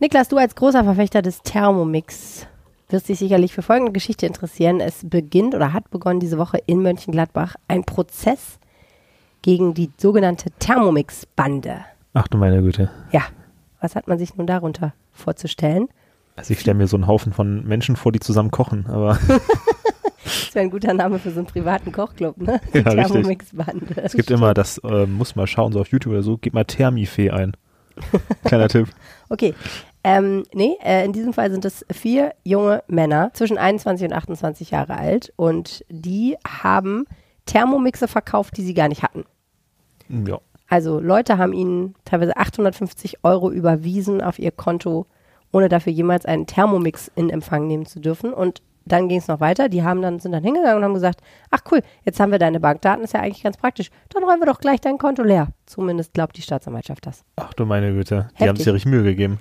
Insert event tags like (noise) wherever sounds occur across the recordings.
Niklas, du als großer Verfechter des Thermomix wirst dich sicherlich für folgende Geschichte interessieren. Es beginnt oder hat begonnen diese Woche in Mönchengladbach ein Prozess gegen die sogenannte Thermomix-Bande. Ach du meine Güte. Ja, was hat man sich nun darunter vorzustellen? Also ich stelle mir so einen Haufen von Menschen vor, die zusammen kochen, aber (laughs) Das wäre ein guter Name für so einen privaten Kochclub, ne? (laughs) Ja. Thermomix-Bande. es gibt immer das, äh, muss mal schauen, so auf YouTube oder so, gib mal Thermifee ein. Kleiner (laughs) Tipp. Okay. Ähm, nee, äh, in diesem Fall sind es vier junge Männer zwischen 21 und 28 Jahre alt und die haben Thermomixe verkauft, die sie gar nicht hatten. Ja. Also Leute haben ihnen teilweise 850 Euro überwiesen auf ihr Konto, ohne dafür jemals einen Thermomix in Empfang nehmen zu dürfen. Und dann ging es noch weiter. Die haben dann, sind dann hingegangen und haben gesagt, ach cool, jetzt haben wir deine Bankdaten, ist ja eigentlich ganz praktisch. Dann räumen wir doch gleich dein Konto leer. Zumindest glaubt die Staatsanwaltschaft das. Ach du meine Güte. Die haben sich ja richtig Mühe gegeben.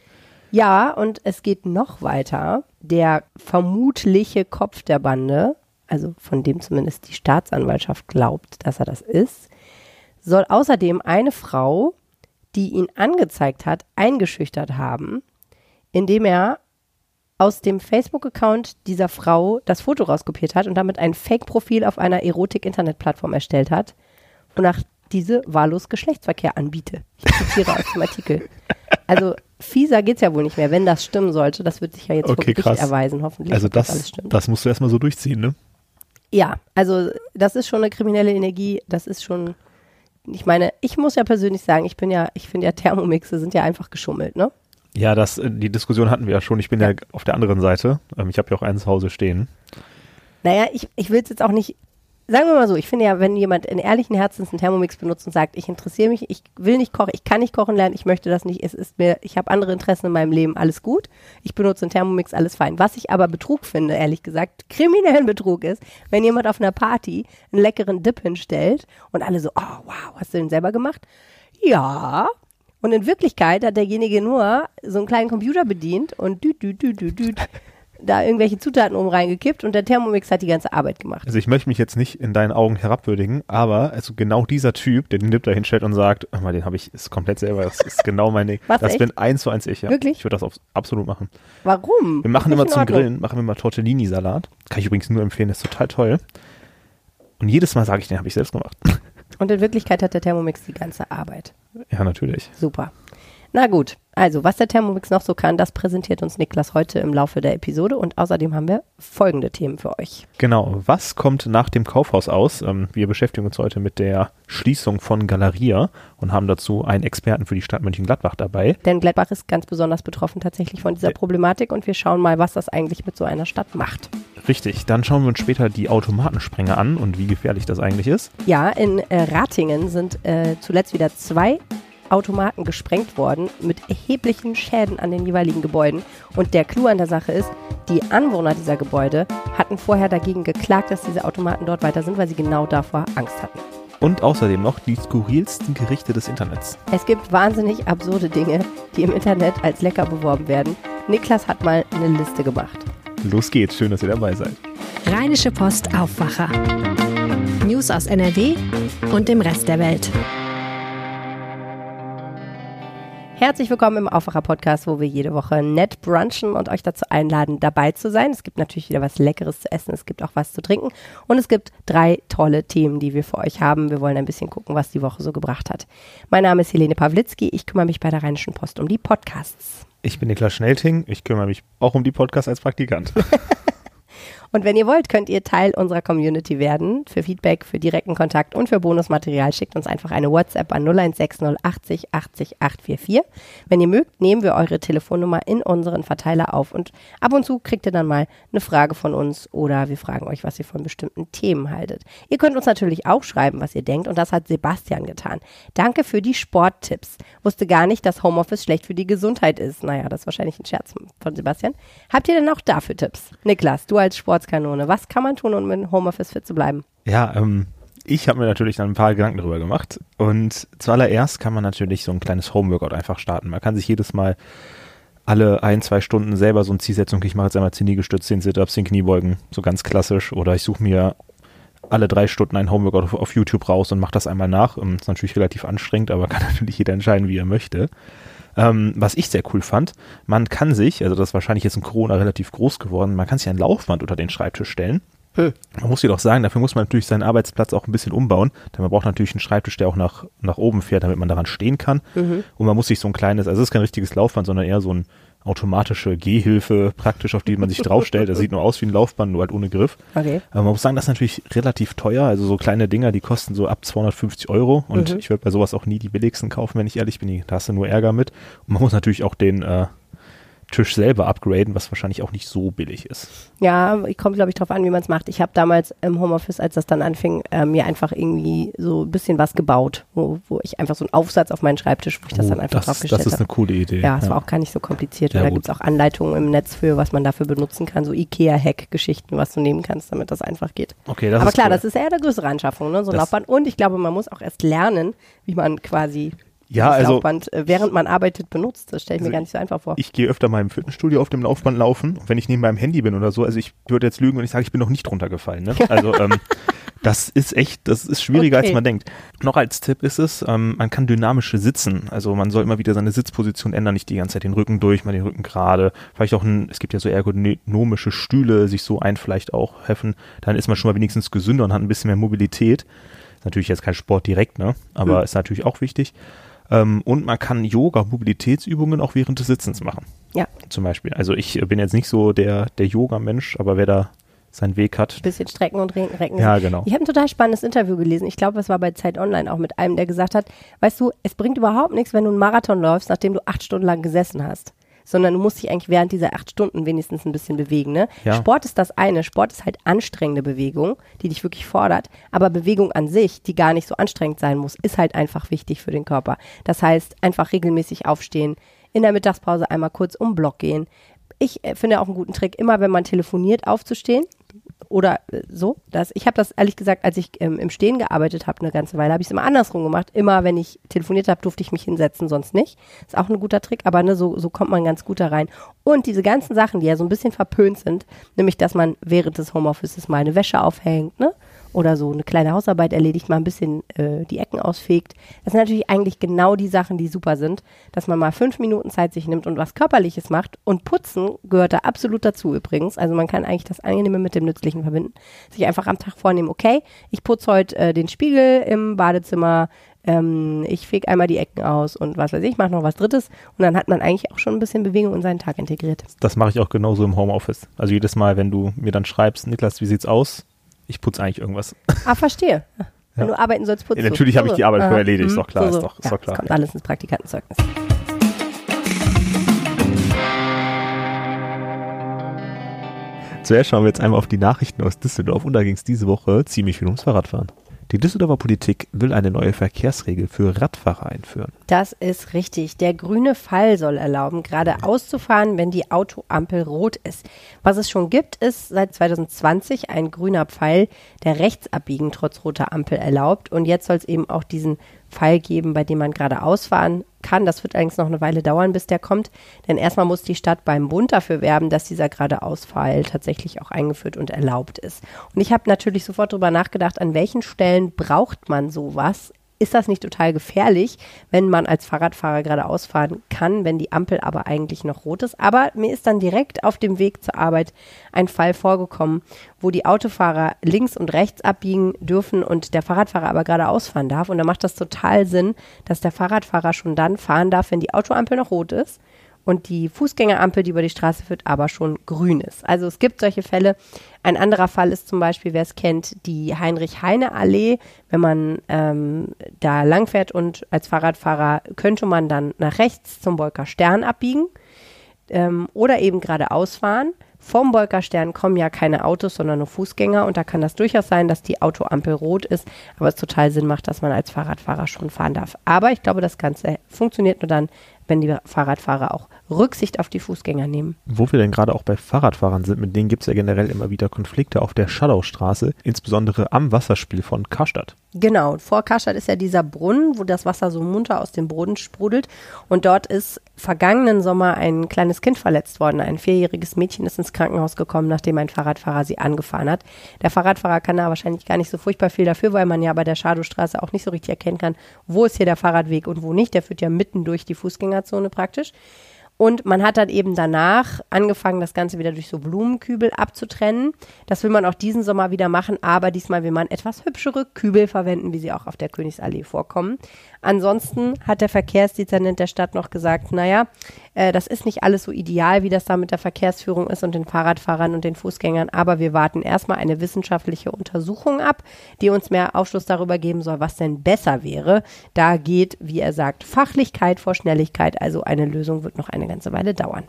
Ja, und es geht noch weiter. Der vermutliche Kopf der Bande, also von dem zumindest die Staatsanwaltschaft glaubt, dass er das ist, soll außerdem eine Frau, die ihn angezeigt hat, eingeschüchtert haben, indem er aus dem Facebook-Account dieser Frau das Foto rauskopiert hat und damit ein Fake-Profil auf einer Erotik-Internetplattform erstellt hat, wonach diese wahllos Geschlechtsverkehr anbiete. Ich zitiere aus dem Artikel. Also fieser geht's ja wohl nicht mehr, wenn das stimmen sollte. Das wird sich ja jetzt Okay, Gericht erweisen, hoffentlich. Also das, stimmt. das musst du erstmal so durchziehen, ne? Ja, also das ist schon eine kriminelle Energie. Das ist schon, ich meine, ich muss ja persönlich sagen, ich bin ja, ich finde ja Thermomixe sind ja einfach geschummelt, ne? Ja, das, äh, die Diskussion hatten wir ja schon. Ich bin ja, auf der anderen Seite. Ähm, ich habe ja auch einen zu Hause stehen. Naja, ich, ich will es jetzt auch nicht. Sagen wir mal so, ich finde ja, wenn jemand in ehrlichen Herzens einen Thermomix benutzt und sagt, ich interessiere mich, ich will nicht kochen, ich kann nicht kochen lernen, ich möchte das nicht, es ist mir, ich habe andere Interessen in meinem Leben, alles gut. Ich benutze einen Thermomix, alles fein. Was ich aber Betrug finde, ehrlich gesagt, kriminellen Betrug ist, wenn jemand auf einer Party einen leckeren Dip hinstellt und alle so, oh wow, hast du den selber gemacht? Ja. Und in Wirklichkeit hat derjenige nur so einen kleinen Computer bedient und düt, düt, düt, düt, düt, da irgendwelche Zutaten oben reingekippt und der Thermomix hat die ganze Arbeit gemacht. Also ich möchte mich jetzt nicht in deinen Augen herabwürdigen, aber also genau dieser Typ, der den Dip da hinstellt und sagt, mal, den habe ich, ist komplett selber, das ist genau mein Ding. (laughs) Das echt? bin eins zu eins ich, ja. Wirklich? Ich würde das auf, absolut machen. Warum? Wir machen immer zum. Grillen, machen wir mal Tortellini-Salat. Kann ich übrigens nur empfehlen, ist total toll. Und jedes Mal sage ich, den habe ich selbst gemacht. Und in Wirklichkeit hat der Thermomix die ganze Arbeit. ja, natürlich. Super. Na gut, also was der Thermomix noch so kann, das präsentiert uns Niklas heute im Laufe der Episode und außerdem haben wir folgende Themen für euch. Genau. Was kommt nach dem Kaufhaus aus? Ähm, wir beschäftigen uns heute mit der Schließung von Galeria und haben dazu einen Experten für die Stadt Mönchengladbach dabei. Denn Gladbach ist ganz besonders betroffen tatsächlich von dieser Ja. Problematik und wir schauen mal, was das eigentlich mit so einer Stadt macht. Richtig. Dann schauen wir uns später die Automatensprenger an und wie gefährlich das eigentlich ist. Ja, in äh, Ratingen sind äh, zuletzt wieder zwei Automaten gesprengt worden mit erheblichen Schäden an den jeweiligen Gebäuden. Und der Clou an der Sache ist, die Anwohner dieser Gebäude hatten vorher dagegen geklagt, dass diese Automaten dort weiter sind, weil sie genau davor Angst hatten. Und außerdem noch die skurrilsten Gerichte des Internets. Es gibt wahnsinnig absurde Dinge, die im Internet als lecker beworben werden. Niklas hat mal eine Liste gemacht. Los geht's. Schön, dass ihr dabei seid. Rheinische Post Aufwacher. News aus NRW und dem Rest der Welt. Herzlich willkommen im Aufwacher-Podcast, wo wir jede Woche nett brunchen und euch dazu einladen, dabei zu sein. Es gibt natürlich wieder was Leckeres zu essen, es gibt auch was zu trinken und es gibt drei tolle Themen, die wir für euch haben. Wir wollen ein bisschen gucken, was die Woche so gebracht hat. Mein Name ist Helene Pawlitzki, ich kümmere mich bei der Rheinischen Post um die Podcasts. Ich bin Niklas Schnelting. Ich kümmere mich auch um die Podcasts als Praktikant. (laughs) Und wenn ihr wollt, könnt ihr Teil unserer Community werden. Für Feedback, für direkten Kontakt und für Bonusmaterial schickt uns einfach eine WhatsApp an 0160 80 80 844. Wenn ihr mögt, nehmen wir eure Telefonnummer in unseren Verteiler auf und ab und zu kriegt ihr dann mal eine Frage von uns oder wir fragen euch, was ihr von bestimmten Themen haltet. Ihr könnt uns natürlich auch schreiben, was ihr denkt und das hat Sebastian getan. Danke für die Sporttipps. Wusste gar nicht, dass Homeoffice schlecht für die Gesundheit ist. Naja, das ist wahrscheinlich ein Scherz von Sebastian. Habt ihr denn auch dafür Tipps? Niklas, du als Sportskanone, was kann man tun, um in Homeoffice fit zu bleiben? Ja, ähm, ich habe mir natürlich dann ein paar Gedanken darüber gemacht. Und zuallererst kann man natürlich so ein kleines Homeworkout einfach starten. Man kann sich jedes Mal alle ein, zwei Stunden selber so ein Ziel setzen. Okay, ich mache jetzt einmal 10 Liegestütze, 10 Sit-Ups, 10 Kniebeugen, so ganz klassisch. Oder ich suche mir alle drei Stunden ein Homeworkout auf, auf YouTube raus und mache das einmal nach. Ist natürlich relativ anstrengend, aber kann (laughs) natürlich jeder entscheiden, wie er möchte. Ähm, was ich sehr cool fand, man kann sich, also das ist wahrscheinlich jetzt in Corona relativ groß geworden, man kann sich ein Laufband unter den Schreibtisch stellen. Man muss jedoch sagen, dafür muss man natürlich seinen Arbeitsplatz auch ein bisschen umbauen, denn man braucht natürlich einen Schreibtisch, der auch nach, nach oben fährt, damit man daran stehen kann. Mhm. Und man muss sich so ein kleines, also es ist kein richtiges Laufband, sondern eher so ein automatische Gehhilfe praktisch, auf die man sich draufstellt. Das sieht nur aus wie ein Laufband, nur halt ohne Griff. Okay. Aber man muss sagen, das ist natürlich relativ teuer. Also so kleine Dinger, die kosten so ab 250 Euro. Und Mhm. ich würde bei sowas auch nie die billigsten kaufen, wenn ich ehrlich bin. Da hast du nur Ärger mit. Und man muss natürlich auch den äh, Tisch selber upgraden, was wahrscheinlich auch nicht so billig ist. Ja, kommt, glaube ich, drauf an, wie man es macht. Ich habe damals im Homeoffice, als das dann anfing, äh, mir einfach irgendwie so ein bisschen was gebaut, wo, wo ich einfach so einen Aufsatz auf meinen Schreibtisch, wo ich das Oh, dann einfach das, draufgestellt das ist habe. eine coole Idee. Ja, es war auch gar nicht so kompliziert. Ja, und da gibt es auch Anleitungen im Netz für, was man dafür benutzen kann, so IKEA-Hack-Geschichten, was du nehmen kannst, damit das einfach geht. Okay, das Aber ist klar, cool. das ist eher eine größere Anschaffung, ne? so ein Laufband. Und ich glaube, man muss auch erst lernen, wie man quasi Ja, also- Laufband, äh, während man arbeitet, benutzt. Das stelle ich mir Also gar nicht so einfach vor. Ich gehe öfter mal im Fitnessstudio auf dem Laufband laufen. Und wenn ich neben meinem Handy bin oder so, also ich würde jetzt lügen, wenn ich sage, ich bin noch nicht runtergefallen. Ne? (laughs) Also ähm, das ist echt, das ist schwieriger, als Okay. man denkt. Noch als Tipp ist es, ähm, man kann dynamische sitzen. Also man soll immer wieder seine Sitzposition ändern, nicht die ganze Zeit den Rücken durch, mal den Rücken gerade. Vielleicht auch ein, es gibt ja so ergonomische Stühle, sich so ein vielleicht auch helfen. Dann ist man schon mal wenigstens gesünder und hat ein bisschen mehr Mobilität. Ist natürlich jetzt kein Sport direkt, ne? Aber Hm. ist natürlich auch wichtig. Ähm, und man kann Yoga, Mobilitätsübungen auch während des Sitzens machen Ja, zum Beispiel. Also ich äh, bin jetzt nicht so der, der Yoga-Mensch, aber wer da seinen Weg hat. bisschen strecken und re- recken. Ja, genau. Ich habe ein total spannendes Interview gelesen. Ich glaube, es war bei Zeit Online auch mit einem, der gesagt hat, weißt du, es bringt überhaupt nichts, wenn du einen Marathon läufst, nachdem du acht Stunden lang gesessen hast. Sondern du musst dich eigentlich während dieser acht Stunden wenigstens ein bisschen bewegen. Ne? Ja. Sport ist das eine. Sport ist halt anstrengende Bewegung, die dich wirklich fordert. Aber Bewegung an sich, die gar nicht so anstrengend sein muss, ist halt einfach wichtig für den Körper. Das heißt, einfach regelmäßig aufstehen, in der Mittagspause einmal kurz um den Block gehen. Ich äh, finde auch einen guten Trick, immer wenn man telefoniert, aufzustehen oder äh, so. Das, ich habe das ehrlich gesagt, als ich ähm, im Stehen gearbeitet habe eine ganze Weile, habe ich es immer andersrum gemacht. Immer wenn ich telefoniert habe, durfte ich mich hinsetzen, sonst nicht. Ist auch ein guter Trick, aber ne, so, so kommt man ganz gut da rein. Und diese ganzen Sachen, die ja so ein bisschen verpönt sind, nämlich, dass man während des Homeoffices mal eine Wäsche aufhängt, ne? Oder so eine kleine Hausarbeit erledigt, mal ein bisschen äh, die Ecken ausfegt. Das sind natürlich eigentlich genau die Sachen, die super sind, dass man mal fünf Minuten Zeit sich nimmt und was Körperliches macht. Und Putzen gehört da absolut dazu übrigens. Also man kann eigentlich das Angenehme mit dem Nützlichen verbinden. Sich einfach am Tag vornehmen, okay, ich putze heute äh, den Spiegel im Badezimmer, ähm, ich feg einmal die Ecken aus und was weiß ich, mache noch was Drittes. Und dann hat man eigentlich auch schon ein bisschen Bewegung in seinen Tag integriert. Das mache ich auch genauso im Homeoffice. Also jedes Mal, wenn du mir dann schreibst, Niklas, wie sieht's aus? Ich putze eigentlich irgendwas. Ah, verstehe. Wenn Ja. du arbeiten sollst, putzt Ja, natürlich habe ich die Arbeit vorher erledigt, ist Mhm. doch klar, ist doch- ist doch klar. Das kommt alles ins Praktikantenzeugnis. Zuerst schauen wir jetzt einmal auf die Nachrichten aus Düsseldorf und da ging es diese Woche ziemlich viel ums Fahrradfahren. Die Düsseldorfer Politik will eine neue Verkehrsregel für Radfahrer einführen. Das ist richtig. Der grüne Fall soll erlauben, geradeaus zu fahren, wenn die Autoampel rot ist. Was es schon gibt, ist seit 2020 ein grüner Pfeil, der Rechtsabbiegen trotz roter Ampel erlaubt. Und jetzt soll es eben auch diesen Pfeil geben, bei dem man geradeaus fahren kann. Das wird allerdings noch eine Weile dauern, bis der kommt. Denn erstmal muss die Stadt beim Bund dafür werben, dass dieser geradeaus-Pfeil tatsächlich auch eingeführt und erlaubt ist. Und ich habe natürlich sofort darüber nachgedacht, an welchen Stellen braucht man sowas ist das nicht total gefährlich, wenn man als Fahrradfahrer geradeaus fahren kann, wenn die Ampel aber eigentlich noch rot ist? Aber mir ist dann direkt auf dem Weg zur Arbeit ein Fall vorgekommen, wo die Autofahrer links und rechts abbiegen dürfen und der Fahrradfahrer aber geradeaus fahren darf. Und da macht das total Sinn, dass der Fahrradfahrer schon dann fahren darf, wenn die Autoampel noch rot ist und die Fußgängerampel, die über die Straße führt, aber schon grün ist. Also es gibt solche Fälle. Ein anderer Fall ist zum Beispiel, wer es kennt, die Heinrich-Heine-Allee. Wenn man ähm, da langfährt und als Fahrradfahrer könnte man dann nach rechts zum Bolker Stern abbiegen ähm, oder eben geradeaus fahren. Vom Bolkerstern kommen ja keine Autos, sondern nur Fußgänger und da kann das durchaus sein, dass die Autoampel rot ist, aber es total Sinn macht, dass man als Fahrradfahrer schon fahren darf. Aber ich glaube, das Ganze funktioniert nur dann, wenn die Fahrradfahrer auch Rücksicht auf die Fußgänger nehmen. Wo wir denn gerade auch bei Fahrradfahrern sind, mit denen gibt es ja generell immer wieder Konflikte auf der Schallaustraße, insbesondere am Wasserspiel von Karstadt. Genau, vor Karstadt ist ja dieser Brunnen, wo das Wasser so munter aus dem Boden sprudelt. Und dort ist vergangenen Sommer ein kleines Kind verletzt worden. Ein vierjähriges Mädchen ist ins Krankenhaus gekommen, nachdem ein Fahrradfahrer sie angefahren hat. Der Fahrradfahrer kann da wahrscheinlich gar nicht so furchtbar viel dafür, weil man ja bei der Schadowstraße auch nicht so richtig erkennen kann, wo ist hier der Fahrradweg und wo nicht. Der führt ja mitten durch die Fußgängerzone. Fußgängerzone praktisch. Und man hat dann eben danach angefangen, das Ganze wieder durch so Blumenkübel abzutrennen. Das will man auch diesen Sommer wieder machen, aber diesmal will man etwas hübschere Kübel verwenden, wie sie auch auf der Königsallee vorkommen. Ansonsten hat der Verkehrsdezernent der Stadt noch gesagt, naja, äh, das ist nicht alles so ideal, wie das da mit der Verkehrsführung ist und den Fahrradfahrern und den Fußgängern, aber wir warten erstmal eine wissenschaftliche Untersuchung ab, die uns mehr Aufschluss darüber geben soll, was denn besser wäre. Da geht, wie er sagt, Fachlichkeit vor Schnelligkeit, also eine Lösung wird noch eine ganze Weile dauern.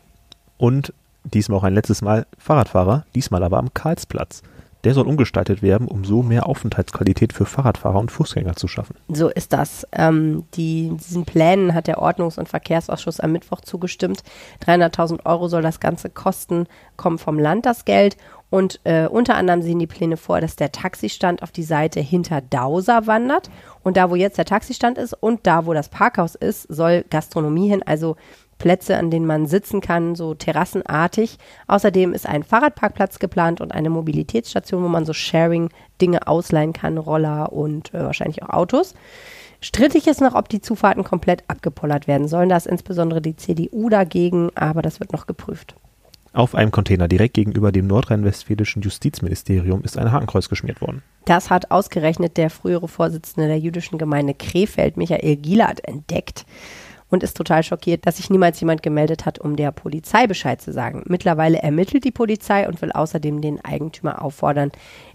Und diesmal auch ein letztes Mal Fahrradfahrer, diesmal aber am Karlsplatz. Der soll umgestaltet werden, um so mehr Aufenthaltsqualität für Fahrradfahrer und Fußgänger zu schaffen. So ist das. Ähm, die, diesen Plänen hat der Ordnungs- und Verkehrsausschuss am Mittwoch zugestimmt. 300.000 Euro soll das Ganze kosten, kommt vom Land das Geld. Und äh, unter anderem sehen die Pläne vor, dass der Taxistand auf die Seite hinter Dauser wandert. Und da, wo jetzt der Taxistand ist und da, wo das Parkhaus ist, soll Gastronomie hin, also Plätze, an denen man sitzen kann, so terrassenartig. Außerdem ist ein Fahrradparkplatz geplant und eine Mobilitätsstation, wo man so Sharing-Dinge ausleihen kann, Roller und äh, wahrscheinlich auch Autos. Strittig ist noch, ob die Zufahrten komplett abgepollert werden sollen. Da ist insbesondere die CDU dagegen, aber das wird noch geprüft. Auf einem Container direkt gegenüber dem nordrhein-westfälischen Justizministerium ist ein Hakenkreuz geschmiert worden. Das hat ausgerechnet der frühere Vorsitzende der jüdischen Gemeinde Krefeld, Michael Gielert, entdeckt und ist total schockiert, dass sich niemals jemand gemeldet hat, um der Polizei Bescheid zu sagen. Mittlerweile ermittelt die Polizei und will außerdem den Eigentümer auffordern,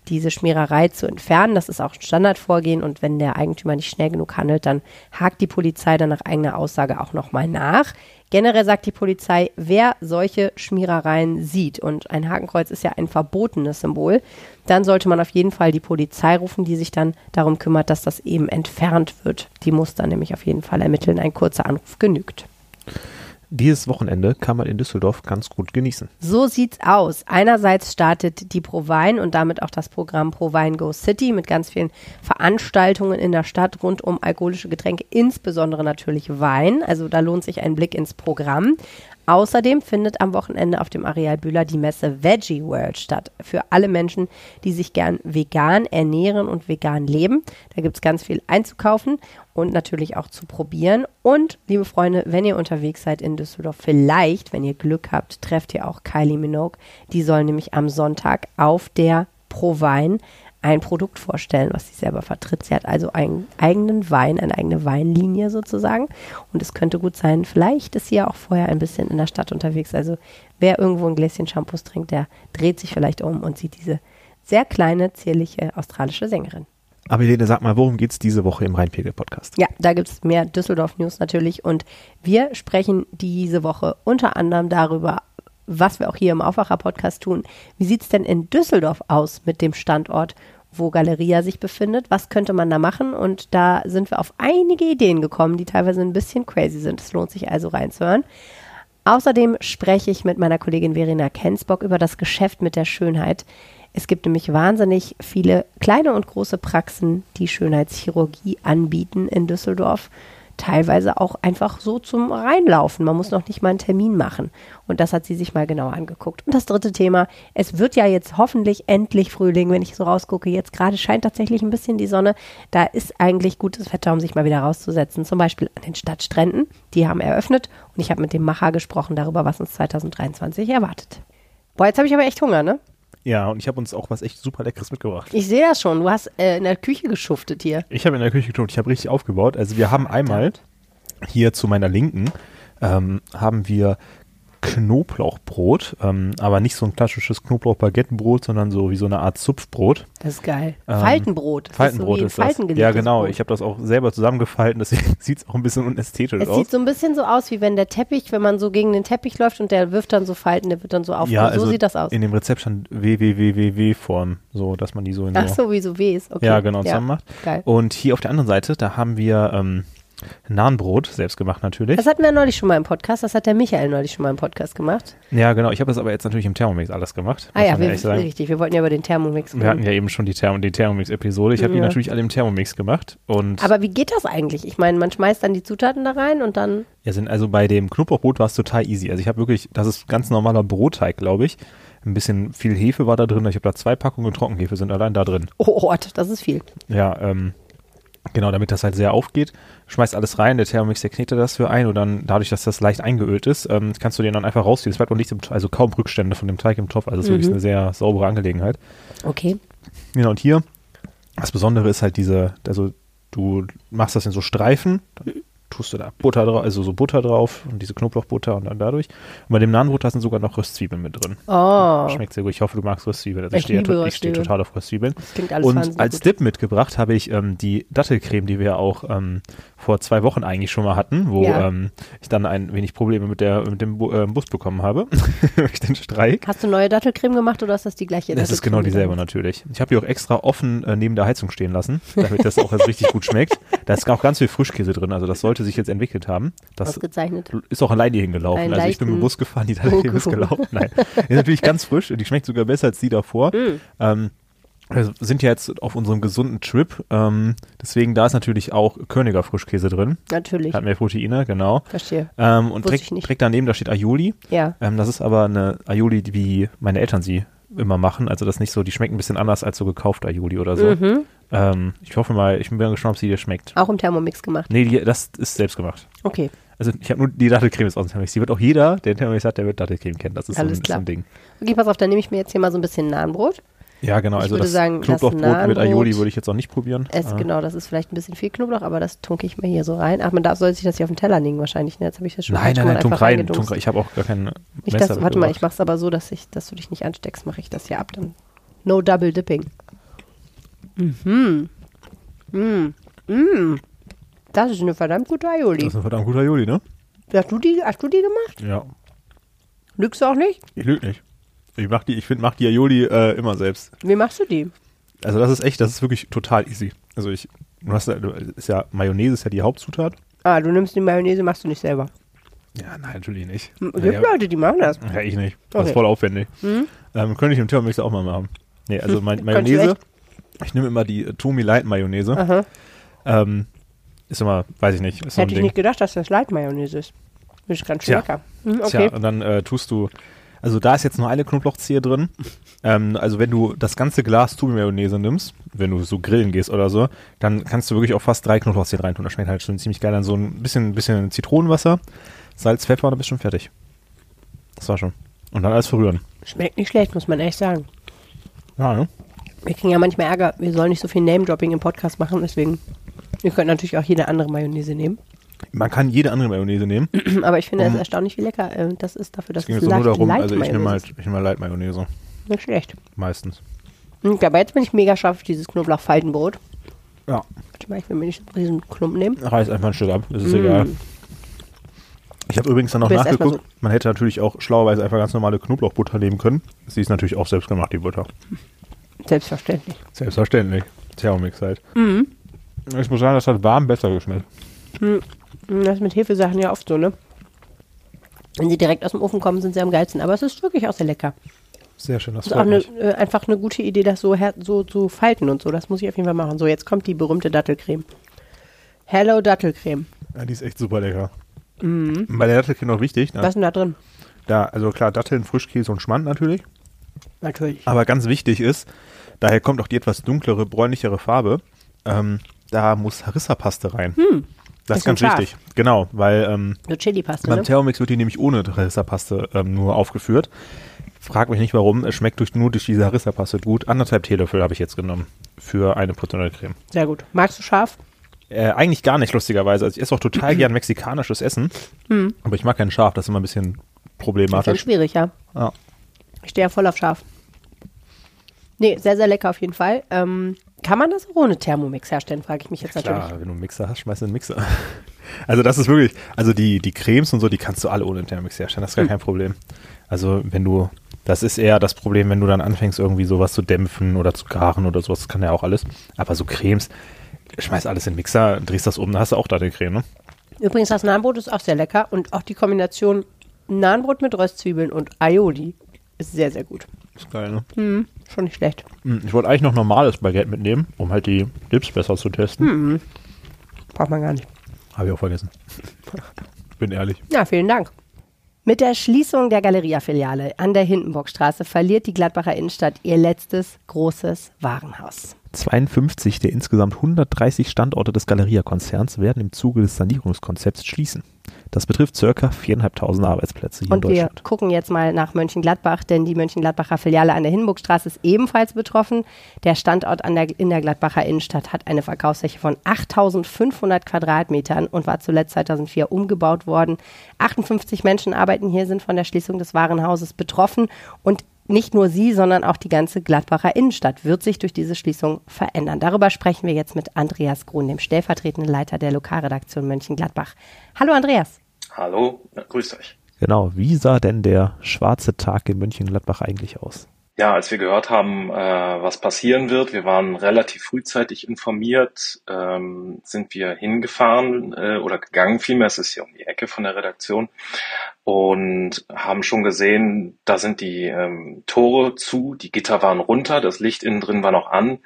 diese Schmiererei zu entfernen. Das ist auch ein Standardvorgehen und wenn der Eigentümer nicht schnell genug handelt, dann hakt die Polizei dann nach eigener Aussage auch nochmal nach. Generell sagt die Polizei, wer solche Schmierereien sieht, und ein Hakenkreuz ist ja ein verbotenes Symbol, dann sollte man auf jeden Fall die Polizei rufen, die sich dann darum kümmert, dass das eben entfernt wird. Die muss dann nämlich auf jeden Fall ermitteln. Ein kurzer Anruf genügt. Dieses Wochenende kann man in Düsseldorf ganz gut genießen. So sieht's aus. Einerseits startet die ProWein und damit auch das Programm ProWein Go City mit ganz vielen Veranstaltungen in der Stadt rund um alkoholische Getränke, insbesondere natürlich Wein. Also da lohnt sich ein Blick ins Programm. Außerdem findet am Wochenende auf dem Areal Bühler die Messe Veggie World statt. Für alle Menschen, die sich gern vegan ernähren und vegan leben. Da gibt es ganz viel einzukaufen und natürlich auch zu probieren. Und, liebe Freunde, wenn ihr unterwegs seid in Düsseldorf, vielleicht, wenn ihr Glück habt, trefft ihr auch Kylie Minogue. Die soll nämlich am Sonntag auf der Pro Wein ein Produkt vorstellen, was sie selber vertritt. Sie hat also einen eigenen Wein, eine eigene Weinlinie sozusagen. Und es könnte gut sein, vielleicht ist sie ja auch vorher ein bisschen in der Stadt unterwegs. Also wer irgendwo ein Gläschen Shampoos trinkt, der dreht sich vielleicht um und sieht diese sehr kleine, zierliche australische Sängerin. Aber Helene, sag mal, worum geht es diese Woche im Rheinpegel-Podcast? Ja, da gibt es mehr Düsseldorf-News natürlich. Und wir sprechen diese Woche unter anderem darüber, was wir auch hier im Aufwacher-Podcast tun. Wie sieht es denn in Düsseldorf aus mit dem Standort wo Galeria sich befindet. Was könnte man da machen? Und da sind wir auf einige Ideen gekommen, die teilweise ein bisschen crazy sind. Es lohnt sich also reinzuhören. Außerdem spreche ich mit meiner Kollegin Verena Kensbock über das Geschäft mit der Schönheit. Es gibt nämlich wahnsinnig viele kleine und große Praxen, die Schönheitschirurgie anbieten in Düsseldorf teilweise auch einfach so zum Reinlaufen. Man muss noch nicht mal einen Termin machen. Und das hat sie sich mal genauer angeguckt. Und das dritte Thema, es wird ja jetzt hoffentlich endlich Frühling, wenn ich so rausgucke. Jetzt gerade scheint tatsächlich ein bisschen die Sonne. Da ist eigentlich gutes Wetter, um sich mal wieder rauszusetzen. Zum Beispiel an den Stadtstränden. Die haben eröffnet. Und ich habe mit dem Macher gesprochen darüber, was uns 2023 erwartet. Boah, jetzt habe ich aber echt Hunger, ne? Ja, und ich habe uns auch was echt super Leckeres mitgebracht. Ich sehe das schon. Du hast äh, in der Küche geschuftet hier. Ich habe in der Küche geschuftet. Ich habe richtig aufgebaut. Also wir haben einmal hier zu meiner Linken ähm, haben wir Knoblauchbrot, ähm, aber nicht so ein klassisches Knoblauch-Baguettenbrot, sondern so wie so eine Art Zupfbrot. Das ist geil. Ähm, Faltenbrot. Das Faltenbrot ist, so ist das. Ja, genau. Brot. Ich habe das auch selber zusammengefalten, deswegen (laughs) sieht es auch ein bisschen unästhetisch es aus. Es sieht so ein bisschen so aus, wie wenn der Teppich, wenn man so gegen den Teppich läuft und der wirft dann so Falten, der wird dann so aufgebaut. Ja, also so sieht das aus. In dem Rezept stand WWWW-Form, so dass man die so in Ach so, wie so Ws, okay. Ja, genau, zusammen ja. macht. Geil. Und hier auf der anderen Seite, da haben wir ähm, Nahenbrot, selbst gemacht natürlich. Das hatten wir neulich schon mal im Podcast, das hat der Michael neulich schon mal im Podcast gemacht. Ja, genau. Ich habe das aber jetzt natürlich im Thermomix alles gemacht. Ah ja, wir, richtig. Wir wollten ja über den Thermomix reden. Wir hatten ja eben schon die, Therm die Thermomix-Episode. Ich habe ja. die natürlich alle im Thermomix gemacht. Und aber wie geht das eigentlich? Ich meine, man schmeißt dann die Zutaten da rein und dann. Ja, sind also bei dem Knoblauchbrot war es total easy. Also ich habe wirklich, das ist ganz normaler Brotteig, glaube ich. Ein bisschen viel Hefe war da drin. Ich habe da zwei Packungen Trockenhefe sind allein da drin. Oh Ort, das ist viel. Ja, ähm, Genau, damit das halt sehr aufgeht. Schmeißt alles rein, der Thermomix, der knetet das für ein und dann dadurch, dass das leicht eingeölt ist, ähm, kannst du den dann einfach rausziehen. Es bleibt auch nichts im, also kaum Rückstände von dem Teig im Topf. Also es ist wirklich eine sehr saubere Angelegenheit. Okay. Genau, und hier, das Besondere ist halt diese, also du machst das in so Streifen, tust du da Butter drauf, also so Butter drauf und diese Knoblauchbutter und dann dadurch. Und bei dem Nahenbrot da sind sogar noch Röstzwiebeln mit drin. Oh, Schmeckt sehr gut. Ich hoffe, du magst Röstzwiebeln. Also Ich ich, stehe, to- ich stehe Röstzwiebeln. total auf Röstzwiebeln. das klingt alles Und als gut. Dip mitgebracht habe ich ähm, die Dattelcreme, die wir auch ähm, vor zwei Wochen eigentlich schon mal hatten, wo Ja. ähm, ich dann ein wenig Probleme mit, der, mit dem ähm, Bus bekommen habe. (laughs) durch den Streik. Hast du neue Dattelcreme gemacht oder ist das die gleiche? Das ist genau dieselbe natürlich. Ich habe die auch extra offen äh, neben der Heizung stehen lassen, damit das auch jetzt (laughs) richtig gut schmeckt. Da ist auch ganz viel Frischkäse drin, also das sollte sich jetzt entwickelt haben. Das Ausgezeichnet. ist auch allein hier hingelaufen. Einen Also ich bin Bus gefahren, die Dattelcreme ist gelaufen. Nein, ist natürlich ganz frisch und die schmeckt sogar besser als die davor. Mm. Ähm, wir sind ja jetzt auf unserem gesunden Trip, ähm, deswegen da ist natürlich auch Königer Frischkäse drin. Natürlich. Hat mehr Proteine, genau. Verstehe. Ähm, und direkt, direkt daneben, da steht Aioli. Ja. Ähm, das ist aber eine Aioli, wie meine Eltern sie immer machen. Also das nicht so, die schmeckt ein bisschen anders als so gekauft Aioli oder so. Mhm. Ähm, ich hoffe mal, ich bin gespannt, ob sie dir schmeckt. Auch im Thermomix gemacht. Nee, die, das ist selbst gemacht. Okay. Also ich habe nur die Dattelcreme ist aus dem Thermomix. Die wird auch jeder, der einen Thermomix hat, der wird Dattelcreme kennen. Das ist so ein, Alles so ein Ding. Okay, pass auf, dann nehme ich mir jetzt hier mal so ein bisschen Nahenbrot. Ja, genau. Ich Also würde das sagen, das Knoblauchbrot mit Nahenbrot- Aioli würde ich jetzt auch nicht probieren. Es, Äh, Genau, das ist vielleicht ein bisschen viel Knoblauch, aber das tunke ich mir hier so rein. Ach, man darf, soll sich das hier auf den Teller legen wahrscheinlich. Ne? Jetzt habe ich das schon Nein, nein, nein, tunk rein. Tunk rein. Ich habe auch gar keinen Messer das, warte mal, ich mache es aber so, dass, ich, dass du dich nicht ansteckst, mache ich das hier ab. Dann no double dipping. Mhm. Mm. Mm. Das ist eine verdammt gute Aioli. Das ist ein verdammt guter Aioli, ne? Hast du die, hast du die gemacht? Ja. Lügst du auch nicht? Ich lüge nicht. Ich mach die, ich finde, mach die Aioli äh, immer selbst. Wie machst du die? Also das ist echt, das ist wirklich total easy. Also ich, du hast ja, ist ja, Mayonnaise ist ja die Hauptzutat. Ah, du nimmst die Mayonnaise, machst du nicht selber. Ja, nein, natürlich nicht. Es gibt Ja, Leute, die machen das. ja, ich nicht. Das Okay. ist voll aufwendig. Mhm. Ähm, könnte ich im Thermomix auch mal machen. Nee, also du Mayonnaise, ich nehme immer die äh, Tomi Light Mayonnaise. Ähm, ist immer, weiß ich nicht, Hätte ich Ding. nicht gedacht, dass das Light Mayonnaise ist. Das ist ganz schön Tja. lecker. Hm, okay. Tja, und dann äh, tust du, also da ist jetzt nur eine Knoblauchzehe drin. Ähm, also wenn du das ganze Glas Tomi-Mayonnaise nimmst, wenn du so grillen gehst oder so, dann kannst du wirklich auch fast drei Knoblauchzehen reintun. Das schmeckt halt schon ziemlich geil. Dann so ein bisschen, bisschen Zitronenwasser, Salz, Pfeffer und dann bist du schon fertig. Das war schon. Und dann alles verrühren. Schmeckt nicht schlecht, muss man echt sagen. Ja, ne? Wir kriegen ja manchmal Ärger, wir sollen nicht so viel Name-Dropping im Podcast machen, deswegen. Ihr könnt natürlich auch jede andere Mayonnaise nehmen. Man kann jede andere Mayonnaise nehmen. (clears throat) Aber ich finde es Um- erstaunlich, wie lecker äh, das ist dafür, dass Es es jetzt nur darum, Light also ich nehme halt, ich nehme halt Light Mayonnaise. ist. Nicht schlecht. Meistens. Hm, Aber jetzt bin ich mega scharf auf dieses Knoblauch-Faltenbrot. Ja. Warte mal, ich will mir nicht diesen Klumpen nehmen. Reiß einfach ein Stück ab, ist es Mm. egal. Ich habe übrigens dann noch nachgeguckt, man hätte natürlich auch schlauerweise einfach ganz normale Knoblauchbutter nehmen können. Sie ist natürlich auch selbst gemacht, die Butter. Selbstverständlich. Selbstverständlich. Thermomix halt. Mhm. Ich muss sagen, das hat warm besser geschmeckt. Hm, Das ist mit Hefesachen ja oft so, ne? Wenn sie direkt aus dem Ofen kommen, sind sie am geilsten. Aber es ist wirklich auch sehr lecker. Sehr schön, das Das ist auch eine, äh, einfach eine gute Idee, das so, her so zu falten und so. Das muss ich auf jeden Fall machen. So, jetzt kommt die berühmte Dattelcreme. Hello Dattelcreme. Ja, die ist echt super lecker. Bei der Dattelcreme noch wichtig, Was ne? ist denn da drin? da, also klar, Datteln, Frischkäse und Schmand natürlich. Natürlich. Aber ganz wichtig ist, daher kommt auch die etwas dunklere, bräunlichere Farbe. Ähm, da muss Harissa-Paste rein. Das ist ganz scharf. wichtig. Genau, weil ähm, So Chili-Paste, beim ne? Thermomix wird die nämlich ohne Harissa-Paste ähm, nur aufgeführt. Frag mich nicht warum, es schmeckt durch, nur durch diese Harissa-Paste gut. Anderthalb Teelöffel habe ich jetzt genommen für eine Portion Creme. Sehr gut. Magst du scharf? Äh, eigentlich gar nicht, lustigerweise. Also ich esse auch total gern mexikanisches Essen, aber ich mag keinen Scharf, das ist immer ein bisschen Das ist problematisch. schwierig, ja. Ja. Ich stehe ja voll auf scharf. Nee, sehr, sehr lecker auf jeden Fall. Ähm, kann man das auch ohne Thermomix herstellen, frage ich mich jetzt natürlich. Klar, wenn du einen Mixer hast, schmeißt du einen Mixer. (laughs) Also das ist wirklich, also die, die Cremes und so, die kannst du alle ohne Thermomix herstellen, das ist gar kein Problem. Also wenn du, das ist eher das Problem, wenn du dann anfängst irgendwie sowas zu dämpfen oder zu garen oder sowas, das kann ja auch alles. Aber so Cremes, schmeiß alles in den Mixer, drehst das um, dann hast du auch da den Creme, ne? Übrigens, das Nahenbrot ist auch sehr lecker und auch die Kombination Nahenbrot mit Röstzwiebeln und Aioli ist sehr, sehr gut. Ist geil, ne? Hm, schon nicht schlecht. Hm, Ich wollte eigentlich noch normales Baguette mitnehmen, um halt die Dips besser zu testen. Braucht man gar nicht. Habe ich auch vergessen. (laughs) Bin ehrlich. Ja, vielen Dank. Mit der Schließung der Galeria-Filiale an der Hindenburgstraße verliert die Gladbacher Innenstadt ihr letztes großes Warenhaus. 52 der insgesamt 130 Standorte des Galeria-Konzerns werden im Zuge des Sanierungskonzepts schließen. Das betrifft circa 4.500 Arbeitsplätze hier Und in wir Deutschland. gucken jetzt mal nach Mönchengladbach, denn die Mönchengladbacher Filiale an der Hindenburgstraße ist ebenfalls betroffen. Der Standort an der, in der Gladbacher Innenstadt hat eine Verkaufsfläche von 8.500 Quadratmetern und war zuletzt 2004 umgebaut worden. 58 Menschen arbeiten hier, sind von der Schließung des Warenhauses betroffen und nicht nur sie, sondern auch die ganze Gladbacher Innenstadt wird sich durch diese Schließung verändern. Darüber sprechen wir jetzt mit Andreas Grun, dem stellvertretenden Leiter der Lokalredaktion Mönchengladbach. Hallo Andreas. Hallo, ja, grüßt euch. Genau, wie sah denn der schwarze Tag in Mönchengladbach eigentlich aus? Ja, als wir gehört haben, äh, was passieren wird, wir waren relativ frühzeitig informiert, ähm, sind wir hingefahren äh, oder gegangen, vielmehr es ist hier um die Ecke von der Redaktion und haben schon gesehen, da sind die ähm, Tore zu, die Gitter waren runter, das Licht innen drin war noch an.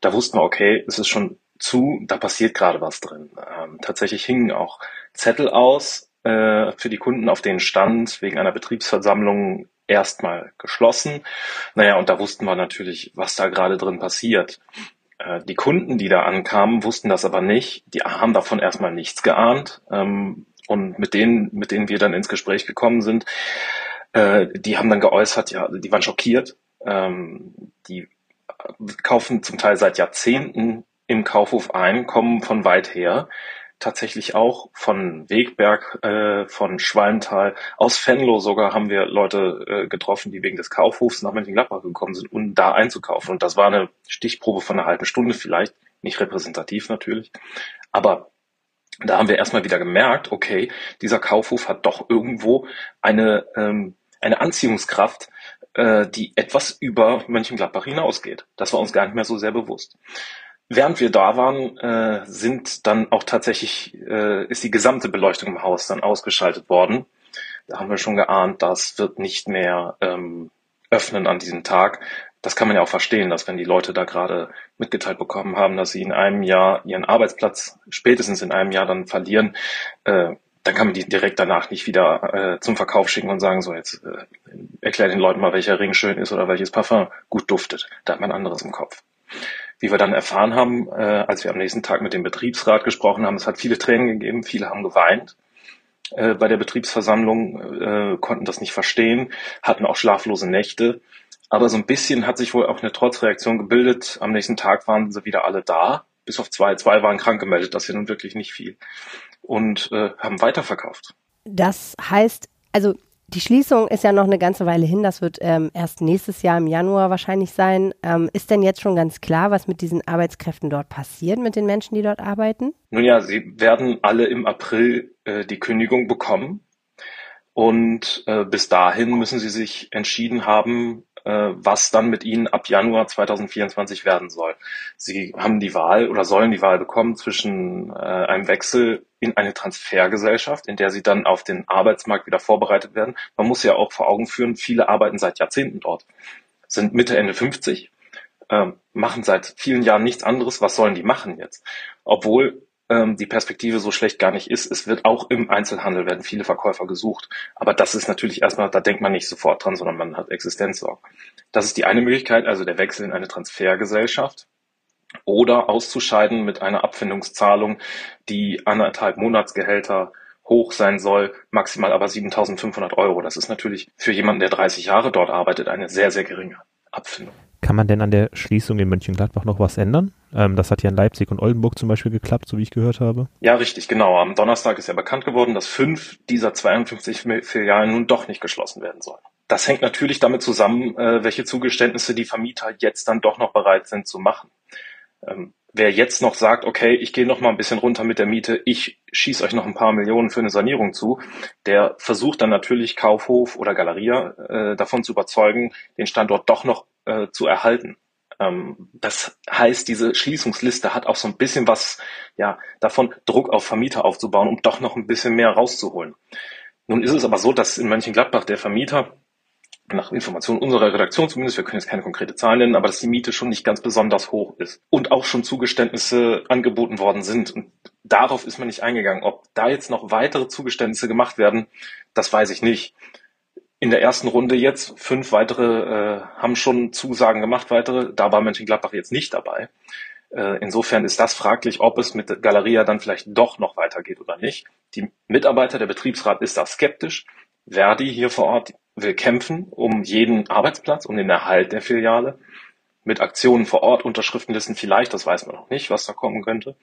Da wussten wir, okay, es ist schon zu, da passiert gerade was drin. Ähm, tatsächlich hingen auch Zettel aus äh, für die Kunden, auf denen stand, wegen einer Betriebsversammlung erstmal geschlossen. Naja, und da wussten wir natürlich, was da gerade drin passiert. Äh, die Kunden, die da ankamen, wussten das aber nicht. Die haben davon erstmal nichts geahnt. Ähm, und mit denen, mit denen wir dann ins Gespräch gekommen sind, äh, die haben dann geäußert, ja, die waren schockiert. Ähm, die kaufen zum Teil seit Jahrzehnten im Kaufhof ein, kommen von weit her, tatsächlich auch von Wegberg, äh, von Schwalmtal, aus Venlo sogar haben wir Leute äh, getroffen, die wegen des Kaufhofs nach Mönchengladbach gekommen sind, um da einzukaufen. Und das war eine Stichprobe von einer halben Stunde vielleicht, nicht repräsentativ natürlich, aber da haben wir erstmal wieder gemerkt, okay, dieser Kaufhof hat doch irgendwo eine, ähm, eine Anziehungskraft, äh, die etwas über Mönchengladbach hinausgeht. Das war uns gar nicht mehr so sehr bewusst. Während wir da waren, äh, sind dann auch tatsächlich, äh, ist die gesamte Beleuchtung im Haus dann ausgeschaltet worden. Da haben wir schon geahnt, das wird nicht mehr ähm, öffnen an diesem Tag das kann man ja auch verstehen, dass wenn die Leute da gerade mitgeteilt bekommen haben, dass sie in einem Jahr ihren Arbeitsplatz spätestens in einem Jahr dann verlieren, äh, dann kann man die direkt danach nicht wieder äh, zum Verkauf schicken und sagen, so jetzt äh, erklär den Leuten mal, welcher Ring schön ist oder welches Parfum gut duftet. Da hat man anderes im Kopf. Wie wir dann erfahren haben, äh, als wir am nächsten Tag mit dem Betriebsrat gesprochen haben, es hat viele Tränen gegeben, viele haben geweint äh, bei der Betriebsversammlung, äh, konnten das nicht verstehen, hatten auch schlaflose Nächte aber so ein bisschen hat sich wohl auch eine Trotzreaktion gebildet. Am nächsten Tag waren sie wieder alle da, bis auf zwei. Zwei waren krank gemeldet, das ist ja nun wirklich nicht viel. Und äh, haben weiterverkauft. Das heißt, also die Schließung ist ja noch eine ganze Weile hin. Das wird ähm, erst nächstes Jahr im Januar wahrscheinlich sein. Ähm, ist denn jetzt schon ganz klar, was mit diesen Arbeitskräften dort passiert, mit den Menschen, die dort arbeiten? Nun ja, sie werden alle im April äh, die Kündigung bekommen. Und äh, bis dahin müssen sie sich entschieden haben, was dann mit ihnen ab Januar 2024 werden soll. Sie haben die Wahl oder sollen die Wahl bekommen zwischen äh, einem Wechsel in eine Transfergesellschaft, in der sie dann auf den Arbeitsmarkt wieder vorbereitet werden. Man muss ja auch vor Augen führen, viele arbeiten seit Jahrzehnten dort, sind Mitte, Ende 50, äh, machen seit vielen Jahren nichts anderes. Was sollen die machen jetzt? Obwohl ähm, die Perspektive so schlecht gar nicht ist. Es wird auch im Einzelhandel werden viele Verkäufer gesucht. Aber das ist natürlich erstmal, da denkt man nicht sofort dran, sondern man hat Existenzsorgen. Das ist die eine Möglichkeit, also der Wechsel in eine Transfergesellschaft oder auszuscheiden mit einer Abfindungszahlung, die anderthalb Monatsgehälter hoch sein soll, maximal aber 7.500 Euro. Das ist natürlich für jemanden, der 30 Jahre dort arbeitet, eine sehr, sehr geringe Abfindung. Kann man denn an der Schließung in Mönchengladbach noch was ändern? Ähm, das hat ja in Leipzig und Oldenburg zum Beispiel geklappt, so wie ich gehört habe. Ja, richtig, genau. Am Donnerstag ist ja bekannt geworden, dass fünf dieser 52 Filialen nun doch nicht geschlossen werden sollen. Das hängt natürlich damit zusammen, äh, welche Zugeständnisse die Vermieter jetzt dann doch noch bereit sind zu machen. Ähm, wer jetzt noch sagt, okay, ich gehe noch mal ein bisschen runter mit der Miete, ich schieße euch noch ein paar Millionen für eine Sanierung zu, der versucht dann natürlich Kaufhof oder Galeria äh, davon zu überzeugen, den Standort doch noch äh, zu erhalten. Ähm, das heißt, diese Schließungsliste hat auch so ein bisschen was ja, davon, Druck auf Vermieter aufzubauen, um doch noch ein bisschen mehr rauszuholen. Nun ist es aber so, dass in Mönchengladbach der Vermieter nach Informationen unserer Redaktion zumindest, wir können jetzt keine konkrete Zahlen nennen, aber dass die Miete schon nicht ganz besonders hoch ist und auch schon Zugeständnisse angeboten worden sind. Und darauf ist man nicht eingegangen. Ob da jetzt noch weitere Zugeständnisse gemacht werden, das weiß ich nicht. in der ersten Runde jetzt. Fünf weitere äh, haben schon Zusagen gemacht, weitere. Da war Mönchengladbach jetzt nicht dabei. Äh, insofern ist das fraglich, ob es mit Galeria dann vielleicht doch noch weitergeht oder nicht. Die Mitarbeiter, der Betriebsrat ist da skeptisch. Verdi hier vor Ort will kämpfen um jeden Arbeitsplatz, um den Erhalt der Filiale. Mit Aktionen vor Ort, Unterschriftenlisten vielleicht, das weiß man noch nicht, was da kommen könnte.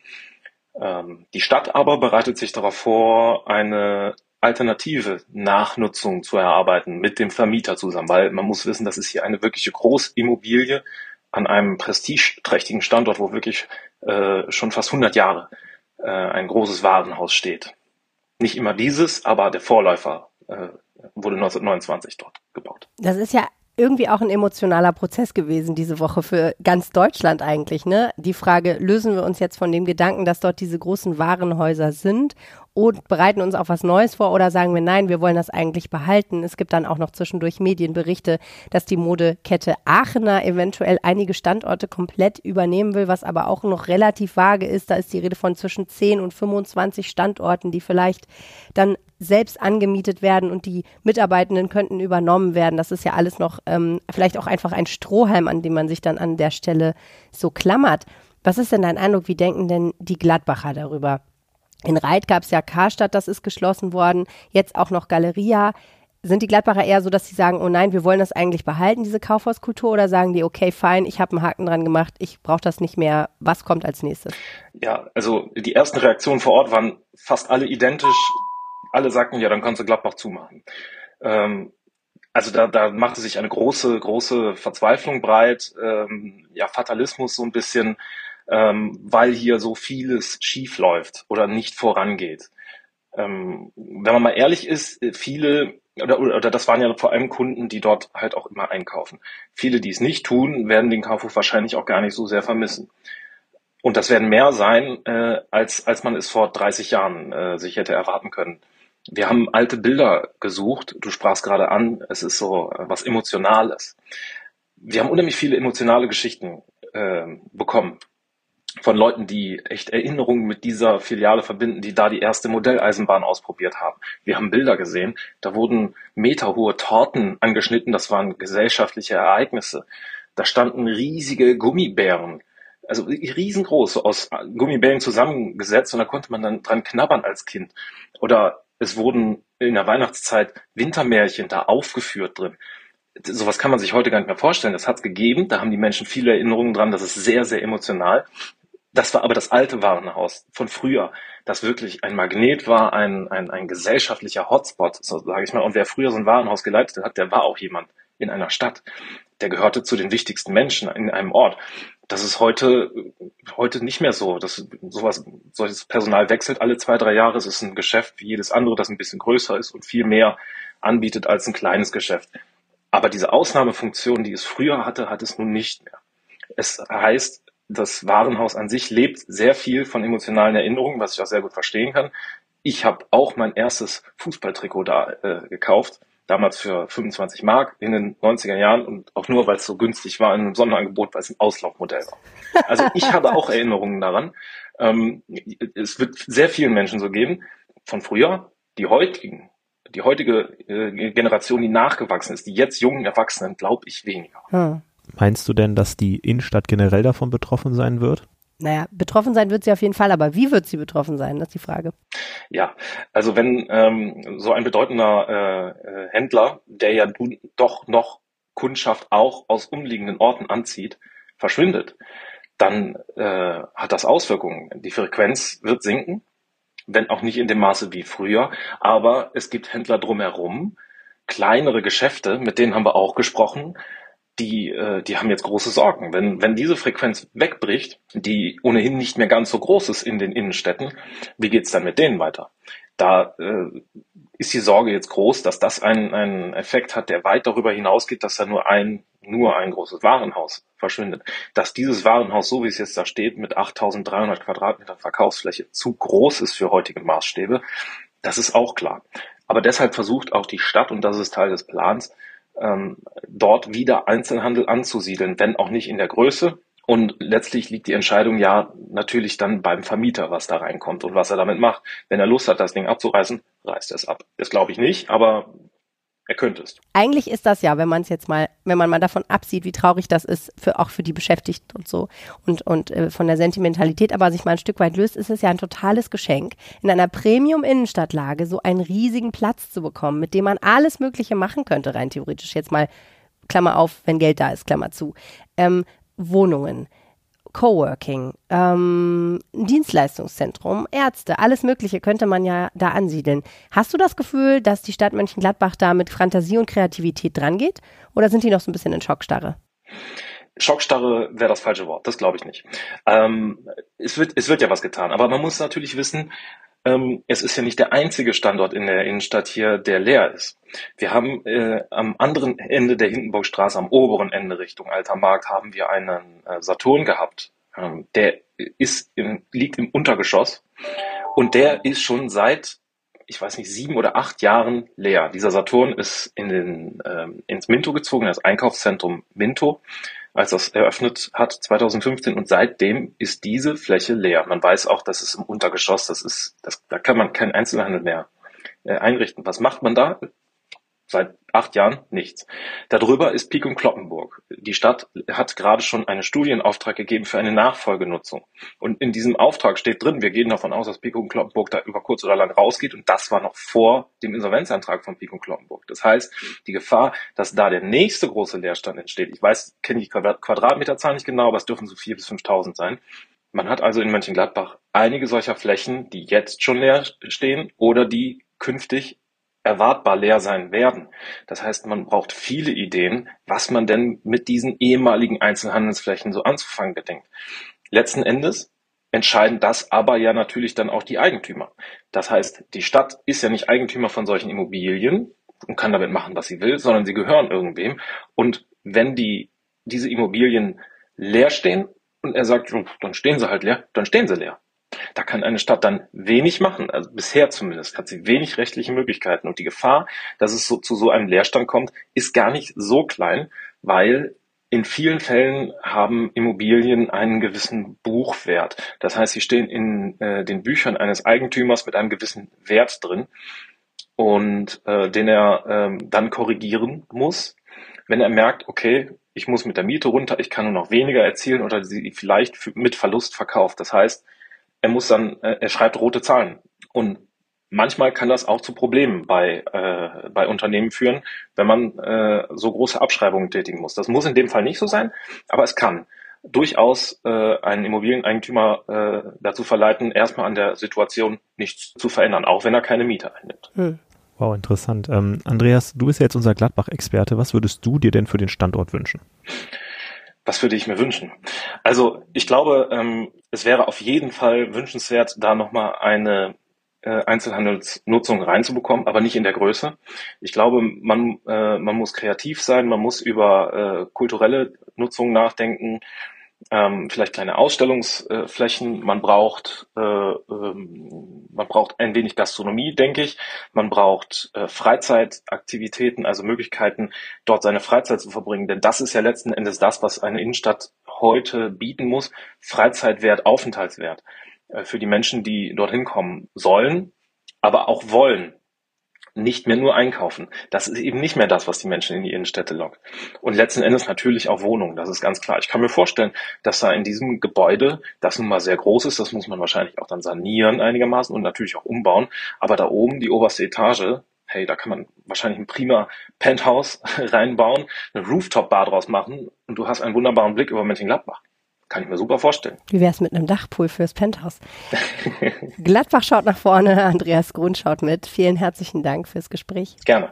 Ähm, die Stadt aber bereitet sich darauf vor, eine alternative Nachnutzung zu erarbeiten mit dem Vermieter zusammen, weil man muss wissen, das ist hier eine wirkliche Großimmobilie an einem prestigeträchtigen Standort, wo wirklich äh, schon fast 100 Jahre äh, ein großes Warenhaus steht. Nicht immer dieses, aber der Vorläufer äh, wurde 1929 dort gebaut. Das ist ja irgendwie auch ein emotionaler Prozess gewesen diese Woche für ganz Deutschland eigentlich. Ne? Die Frage, lösen wir uns jetzt von dem Gedanken, dass dort diese großen Warenhäuser sind und bereiten uns auf was Neues vor oder sagen wir nein, wir wollen das eigentlich behalten. Es gibt dann auch noch zwischendurch Medienberichte, dass die Modekette Aachener eventuell einige Standorte komplett übernehmen will, was aber auch noch relativ vage ist. Da ist die Rede von zwischen 10 und 25 Standorten, die vielleicht dann selbst angemietet werden und die Mitarbeitenden könnten übernommen werden. Das ist ja alles noch ähm, vielleicht auch einfach ein Strohhalm, an dem man sich dann an der Stelle so klammert. Was ist denn dein Eindruck? Wie denken denn die Gladbacher darüber? In Reit gab es ja Karstadt, das ist geschlossen worden. Jetzt auch noch Galeria. Sind die Gladbacher eher so, dass sie sagen, oh nein, wir wollen das eigentlich behalten, diese Kaufhauskultur? Oder sagen die, okay, fein, ich habe einen Haken dran gemacht, ich brauche das nicht mehr. Was kommt als nächstes? Ja, also die ersten Reaktionen vor Ort waren fast alle identisch. Alle sagten, ja, dann kannst du Gladbach zumachen. Ähm, also da, da machte sich eine große, große Verzweiflung breit, ähm, ja, Fatalismus so ein bisschen ähm, weil hier so vieles schief läuft oder nicht vorangeht. Ähm, wenn man mal ehrlich ist, viele oder, oder das waren ja vor allem Kunden, die dort halt auch immer einkaufen. Viele, die es nicht tun, werden den Kaufhof wahrscheinlich auch gar nicht so sehr vermissen. Und das werden mehr sein, äh, als, als man es vor 30 Jahren äh, sich hätte erwarten können. Wir haben alte Bilder gesucht. Du sprachst gerade an, es ist so äh, was Emotionales. Wir haben unheimlich viele emotionale Geschichten äh, bekommen von Leuten, die echt Erinnerungen mit dieser Filiale verbinden, die da die erste Modelleisenbahn ausprobiert haben. Wir haben Bilder gesehen, da wurden meterhohe Torten angeschnitten, das waren gesellschaftliche Ereignisse. Da standen riesige Gummibären, also riesengroß, aus Gummibären zusammengesetzt und da konnte man dann dran knabbern als Kind. Oder es wurden in der Weihnachtszeit Wintermärchen da aufgeführt drin sowas kann man sich heute gar nicht mehr vorstellen. Das hat es gegeben, da haben die Menschen viele Erinnerungen dran, das ist sehr, sehr emotional. Das war aber das alte Warenhaus von früher, das wirklich ein Magnet war, ein, ein, ein gesellschaftlicher Hotspot, so sage ich mal. Und wer früher so ein Warenhaus geleitet hat, der war auch jemand in einer Stadt. Der gehörte zu den wichtigsten Menschen in einem Ort. Das ist heute, heute nicht mehr so. Das, sowas, solches Personal wechselt alle zwei, drei Jahre. Es ist ein Geschäft wie jedes andere, das ein bisschen größer ist und viel mehr anbietet als ein kleines Geschäft. Aber diese Ausnahmefunktion, die es früher hatte, hat es nun nicht mehr. Es heißt, das Warenhaus an sich lebt sehr viel von emotionalen Erinnerungen, was ich auch sehr gut verstehen kann. Ich habe auch mein erstes Fußballtrikot da äh, gekauft, damals für 25 Mark in den 90er Jahren und auch nur, weil es so günstig war in einem Sonderangebot, weil es ein Auslaufmodell war. Also ich (laughs) habe auch Erinnerungen daran. Ähm, es wird sehr vielen Menschen so geben, von früher, die heutigen, die heutige äh, Generation, die nachgewachsen ist, die jetzt jungen Erwachsenen, glaube ich weniger. Hm. Meinst du denn, dass die Innenstadt generell davon betroffen sein wird? Naja, betroffen sein wird sie auf jeden Fall, aber wie wird sie betroffen sein? Das ist die Frage. Ja, also wenn ähm, so ein bedeutender äh, äh Händler, der ja doch noch Kundschaft auch aus umliegenden Orten anzieht, verschwindet, dann äh, hat das Auswirkungen. Die Frequenz wird sinken, wenn auch nicht in dem Maße wie früher, aber es gibt Händler drumherum, kleinere Geschäfte, mit denen haben wir auch gesprochen, die, äh, die haben jetzt große Sorgen. Wenn, wenn diese Frequenz wegbricht, die ohnehin nicht mehr ganz so groß ist in den Innenstädten, wie geht's dann mit denen weiter? Da äh, ist die Sorge jetzt groß, dass das einen, einen Effekt hat, der weit darüber hinausgeht, dass da nur ein, nur ein großes Warenhaus verschwindet. Dass dieses Warenhaus, so wie es jetzt da steht, mit 8300 Quadratmeter Verkaufsfläche zu groß ist für heutige Maßstäbe, das ist auch klar. Aber deshalb versucht auch die Stadt, und das ist Teil des Plans, ähm, dort wieder Einzelhandel anzusiedeln, wenn auch nicht in der Größe. Und letztlich liegt die Entscheidung ja natürlich dann beim Vermieter, was da reinkommt und was er damit macht. Wenn er Lust hat, das Ding abzureißen, reißt er es ab. Das glaube ich nicht, aber Er könnte es. Eigentlich ist das ja, wenn man es jetzt mal, wenn man mal davon absieht, wie traurig das ist, für auch für die Beschäftigten und so und, und äh, von der Sentimentalität, aber sich mal ein Stück weit löst, ist es ja ein totales Geschenk, in einer Premium-Innenstadtlage so einen riesigen Platz zu bekommen, mit dem man alles Mögliche machen könnte, rein theoretisch. Jetzt mal Klammer auf, wenn Geld da ist, Klammer zu. Ähm, Wohnungen, Coworking, ähm, Dienstleistungszentrum, Ärzte, alles Mögliche könnte man ja da ansiedeln. Hast du das Gefühl, dass die Stadt Mönchengladbach da mit Fantasie und Kreativität drangeht? Oder sind die noch so ein bisschen in Schockstarre? Schockstarre wäre das falsche Wort, das glaube ich nicht. Ähm, es, wird, es wird ja was getan, aber man muss natürlich wissen, es ist ja nicht der einzige Standort in der Innenstadt hier, der leer ist. Wir haben äh, am anderen Ende der Hindenburgstraße, am oberen Ende Richtung Alter Markt, haben wir einen äh, Saturn gehabt. Ähm, der ist im, liegt im Untergeschoss und der ist schon seit ich weiß nicht, sieben oder acht Jahren leer. Dieser Saturn ist in den, ähm, ins Minto gezogen, das Einkaufszentrum Minto als das eröffnet hat 2015 und seitdem ist diese Fläche leer. Man weiß auch, dass es im Untergeschoss, das ist, das, da kann man keinen Einzelhandel mehr äh, einrichten. Was macht man da? Seit acht Jahren nichts. Darüber ist Pik und Kloppenburg. Die Stadt hat gerade schon einen Studienauftrag gegeben für eine Nachfolgenutzung. Und in diesem Auftrag steht drin, wir gehen davon aus, dass Pik und Kloppenburg da über kurz oder lang rausgeht. Und das war noch vor dem Insolvenzantrag von Pik und Kloppenburg. Das heißt, die Gefahr, dass da der nächste große Leerstand entsteht, ich weiß, kenne die Quadratmeterzahl nicht genau, aber es dürfen so vier bis 5.000 sein. Man hat also in Mönchengladbach einige solcher Flächen, die jetzt schon leer stehen oder die künftig erwartbar leer sein werden. Das heißt, man braucht viele Ideen, was man denn mit diesen ehemaligen Einzelhandelsflächen so anzufangen gedenkt. Letzten Endes entscheiden das aber ja natürlich dann auch die Eigentümer. Das heißt, die Stadt ist ja nicht Eigentümer von solchen Immobilien und kann damit machen, was sie will, sondern sie gehören irgendwem. Und wenn die, diese Immobilien leer stehen und er sagt, dann stehen sie halt leer, dann stehen sie leer. Da kann eine Stadt dann wenig machen. Also bisher zumindest hat sie wenig rechtliche Möglichkeiten. Und die Gefahr, dass es so, zu so einem Leerstand kommt, ist gar nicht so klein, weil in vielen Fällen haben Immobilien einen gewissen Buchwert. Das heißt, sie stehen in äh, den Büchern eines Eigentümers mit einem gewissen Wert drin und äh, den er ähm, dann korrigieren muss, wenn er merkt, okay, ich muss mit der Miete runter, ich kann nur noch weniger erzielen oder sie vielleicht mit Verlust verkauft. Das heißt, er muss dann, äh, er schreibt rote Zahlen. Und manchmal kann das auch zu Problemen bei, äh, bei Unternehmen führen, wenn man äh, so große Abschreibungen tätigen muss. Das muss in dem Fall nicht so sein, aber es kann durchaus äh, einen Immobilieneigentümer äh, dazu verleiten, erstmal an der Situation nichts zu verändern, auch wenn er keine Miete einnimmt. Hm. Wow, interessant. Ähm, Andreas, du bist ja jetzt unser Gladbach-Experte. Was würdest du dir denn für den Standort wünschen? Was würde ich mir wünschen? Also ich glaube, ähm, es wäre auf jeden Fall wünschenswert, da nochmal eine äh, Einzelhandelsnutzung reinzubekommen, aber nicht in der Größe. Ich glaube, man, äh, man muss kreativ sein, man muss über äh, kulturelle Nutzung nachdenken ähm, vielleicht kleine Ausstellungsflächen. Man braucht, äh, ähm, man braucht ein wenig Gastronomie, denke ich. Man braucht äh, Freizeitaktivitäten, also Möglichkeiten, dort seine Freizeit zu verbringen. Denn das ist ja letzten Endes das, was eine Innenstadt heute bieten muss. Freizeitwert, Aufenthaltswert äh, für die Menschen, die dorthin kommen sollen, aber auch wollen nicht mehr nur einkaufen. Das ist eben nicht mehr das, was die Menschen in die Innenstädte lockt. Und letzten Endes natürlich auch Wohnungen, das ist ganz klar. Ich kann mir vorstellen, dass da in diesem Gebäude, das nun mal sehr groß ist, das muss man wahrscheinlich auch dann sanieren einigermaßen und natürlich auch umbauen, aber da oben die oberste Etage, hey, da kann man wahrscheinlich ein prima Penthouse (laughs) reinbauen, eine Rooftop-Bar draus machen und du hast einen wunderbaren Blick über Mönchengladbach. Kann ich mir super vorstellen. Wie wäre es mit einem Dachpool fürs Penthouse? (laughs) Gladbach schaut nach vorne, Andreas Grund schaut mit. Vielen herzlichen Dank fürs Gespräch. Gerne.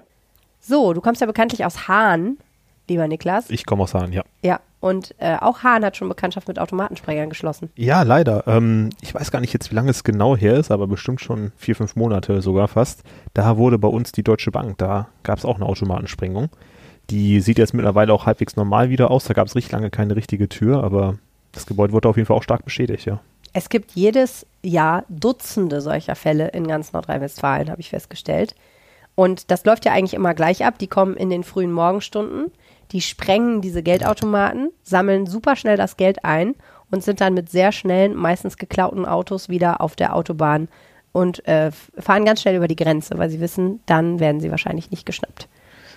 So, du kommst ja bekanntlich aus Hahn, lieber Niklas. Ich komme aus Hahn, ja. Ja, und äh, auch Hahn hat schon Bekanntschaft mit Automatensprengern geschlossen. Ja, leider. Ähm, ich weiß gar nicht jetzt, wie lange es genau her ist, aber bestimmt schon vier, fünf Monate sogar fast. Da wurde bei uns die Deutsche Bank, da gab es auch eine Automatensprengung. Die sieht jetzt mittlerweile auch halbwegs normal wieder aus. Da gab es richtig lange keine richtige Tür, aber das Gebäude wurde auf jeden Fall auch stark beschädigt, ja. Es gibt jedes Jahr Dutzende solcher Fälle in ganz Nordrhein-Westfalen, habe ich festgestellt. Und das läuft ja eigentlich immer gleich ab. Die kommen in den frühen Morgenstunden, die sprengen diese Geldautomaten, sammeln super schnell das Geld ein und sind dann mit sehr schnellen, meistens geklauten Autos wieder auf der Autobahn und äh, fahren ganz schnell über die Grenze, weil sie wissen, dann werden sie wahrscheinlich nicht geschnappt.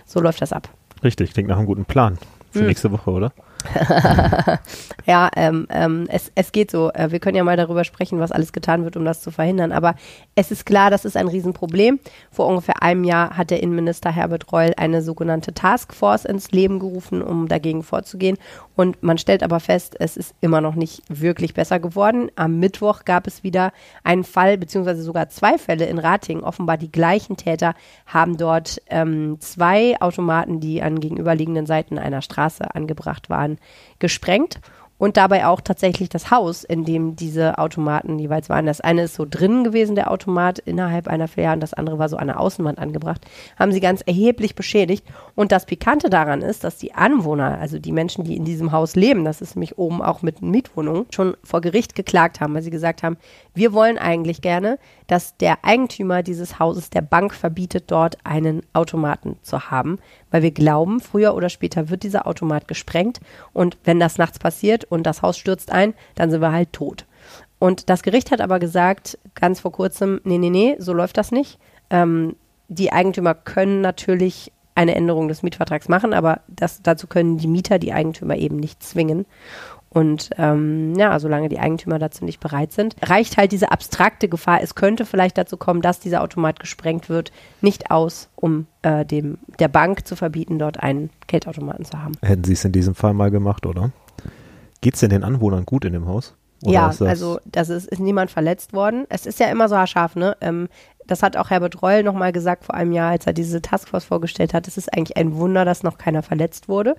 So läuft das ab. Richtig, klingt nach einem guten Plan für Hm. nächste Woche, oder? (laughs) ja, ähm, ähm, es, es geht so. Äh, wir können ja mal darüber sprechen, was alles getan wird, um das zu verhindern. Aber es ist klar, das ist ein Riesenproblem. Vor ungefähr einem Jahr hat der Innenminister Herbert Reul eine sogenannte Taskforce ins Leben gerufen, um dagegen vorzugehen. Und man stellt aber fest, es ist immer noch nicht wirklich besser geworden. Am Mittwoch gab es wieder einen Fall, beziehungsweise sogar zwei Fälle in Ratingen. Offenbar die gleichen Täter haben dort ähm, zwei Automaten, die an gegenüberliegenden Seiten einer Straße angebracht waren, gesprengt und dabei auch tatsächlich das Haus, in dem diese Automaten jeweils waren. Das eine ist so drinnen gewesen, der Automat, innerhalb einer Filiale, und das andere war so an der Außenwand angebracht, haben sie ganz erheblich beschädigt. Und das Pikante daran ist, dass die Anwohner, also die Menschen, die in diesem Haus leben, das ist nämlich oben auch mit Mietwohnungen, schon vor Gericht geklagt haben, weil sie gesagt haben, wir wollen eigentlich gerne, dass der Eigentümer dieses Hauses der Bank verbietet, dort einen Automaten zu haben, weil wir glauben, früher oder später wird dieser Automat gesprengt und wenn das nachts passiert und das Haus stürzt ein, dann sind wir halt tot. Und das Gericht hat aber gesagt, ganz vor kurzem, nee, nee, nee, so läuft das nicht. Ähm, die Eigentümer können natürlich eine Änderung des Mietvertrags machen, aber das, dazu können die Mieter die Eigentümer eben nicht zwingen. Und ähm, ja, solange die Eigentümer dazu nicht bereit sind, reicht halt diese abstrakte Gefahr, es könnte vielleicht dazu kommen, dass dieser Automat gesprengt wird, nicht aus, um äh, dem, der Bank zu verbieten, dort einen Geldautomaten zu haben. Hätten Sie es in diesem Fall mal gemacht, oder? Geht es denn den Anwohnern gut in dem Haus? Oder ja, das- also das ist, ist niemand verletzt worden. Es ist ja immer so haarscharf, ne? Ähm, das hat auch Herbert Reul nochmal gesagt vor einem Jahr, als er diese Taskforce vorgestellt hat. Es ist eigentlich ein Wunder, dass noch keiner verletzt wurde,